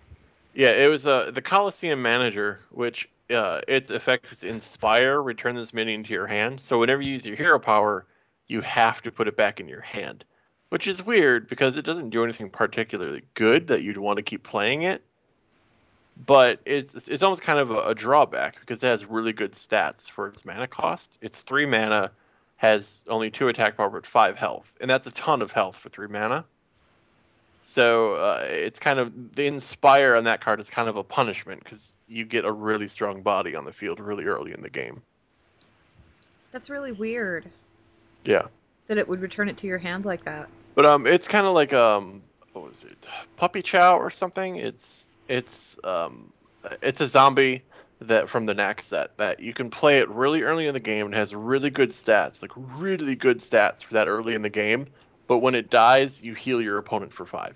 yeah, it was uh the Coliseum Manager, which uh its effect is Inspire. Return this minion to your hand. So whenever you use your hero power, you have to put it back in your hand, which is weird because it doesn't do anything particularly good that you'd want to keep playing it. But it's it's almost kind of a, a drawback because it has really good stats for its mana cost. It's three mana, has only two attack power but five health, and that's a ton of health for three mana. So uh, it's kind of the inspire on that card is kind of a punishment because you get a really strong body on the field really early in the game. That's really weird Yeah, that it would return it to your hand like that. but um, it's kind of like um, what was it, Puppy Chow or something? It's it's um, it's a zombie that from the Naxx set that you can play it really early in the game and has really good stats, like really good stats for that early in the game. But when it dies, you heal your opponent for five.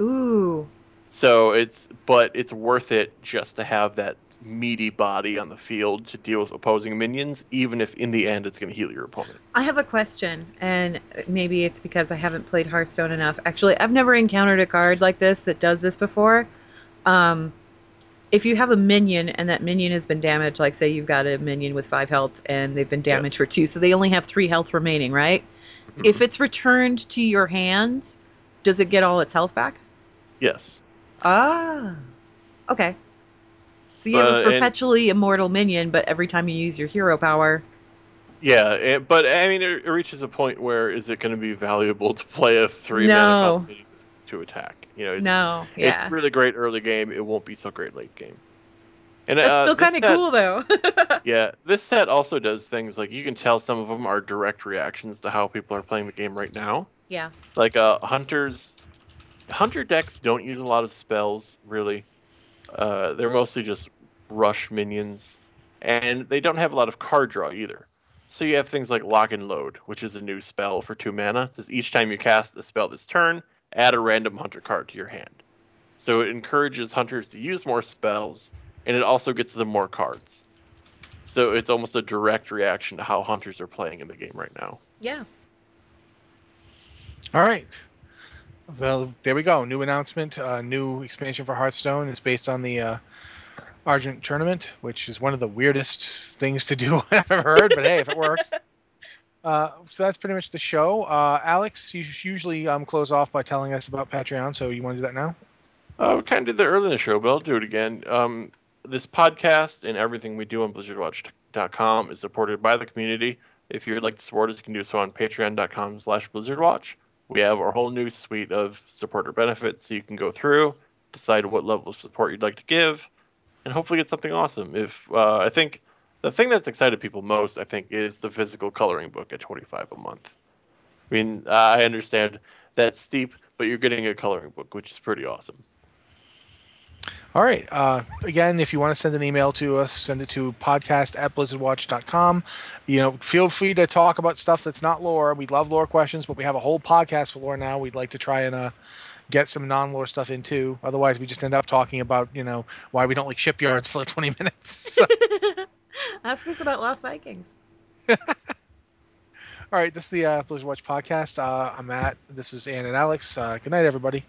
Ooh. So it's but it's worth it just to have that meaty body on the field to deal with opposing minions, even if in the end it's going to heal your opponent. I have a question, and maybe it's because I haven't played Hearthstone enough. Actually, I've never encountered a card like this that does this before. Um, if you have a minion and that minion has been damaged, like say you've got a minion with five health and they've been damaged Yes. for two, so they only have three health remaining, right? If it's returned to your hand, does it get all its health back? yes, Ah, okay. So you have Uh, a and- perpetually immortal minion, but every time you use your hero power, yeah, it, but I mean it, it reaches a point where is it going to be valuable to play a three No. mana to attack? You know, it's, no, yeah, it's really great early game. It won't be so great late game. And that's uh, still kind of cool though. [laughs] Yeah, this set also does things like you can tell some of them are direct reactions to how people are playing the game right now. yeah, Like uh, hunters, hunter decks don't use a lot of spells really. Uh, they're mostly just rush minions, and they don't have a lot of card draw either. So you have things like Lock and Load, which is a new spell for two mana. It says each time you cast a spell this turn, add a random hunter card to your hand. So it encourages hunters to use more spells, and it also gets them more cards. So it's almost a direct reaction to how hunters are playing in the game right now. yeah. All right. Well, there we go. New announcement. Uh, new expansion for Hearthstone. It's based on the uh, Argent tournament, which is one of the weirdest things to do [laughs] I've ever heard. But hey, if it works. [laughs] Uh, so that's pretty much the show. Uh, Alex, you usually um, close off by telling us about Patreon. So you want to do that now? Uh, we kind of did that earlier in the show, but I'll do it again. Um, this podcast and everything we do on BlizzardWatch.com is supported by the community. If you'd like to support us, you can do so on patreon.com slash blizzardwatch. We have our whole new suite of supporter benefits, so you can go through, decide what level of support you'd like to give, and hopefully get something awesome. If uh, I think the thing that's excited people most, I think, is the physical coloring book at 25 a month. I mean, I understand that's steep, but you're getting a coloring book, which is pretty awesome. All right. Uh, again, if you want to send an email to us, send it to podcast at blizzardwatch.com. You know, feel free to talk about stuff that's not lore. We love lore questions, but we have a whole podcast for lore now. We'd like to try and uh, get some non-lore stuff in too. Otherwise, we just end up talking about you know why we don't like shipyards for like 20 minutes. [laughs] So, [laughs] [laughs] Ask us about Lost Vikings. [laughs] all right, this is the uh, Blizzard Watch podcast. Uh, I'm Matt. This is Anne and Alex. Uh, good night, everybody.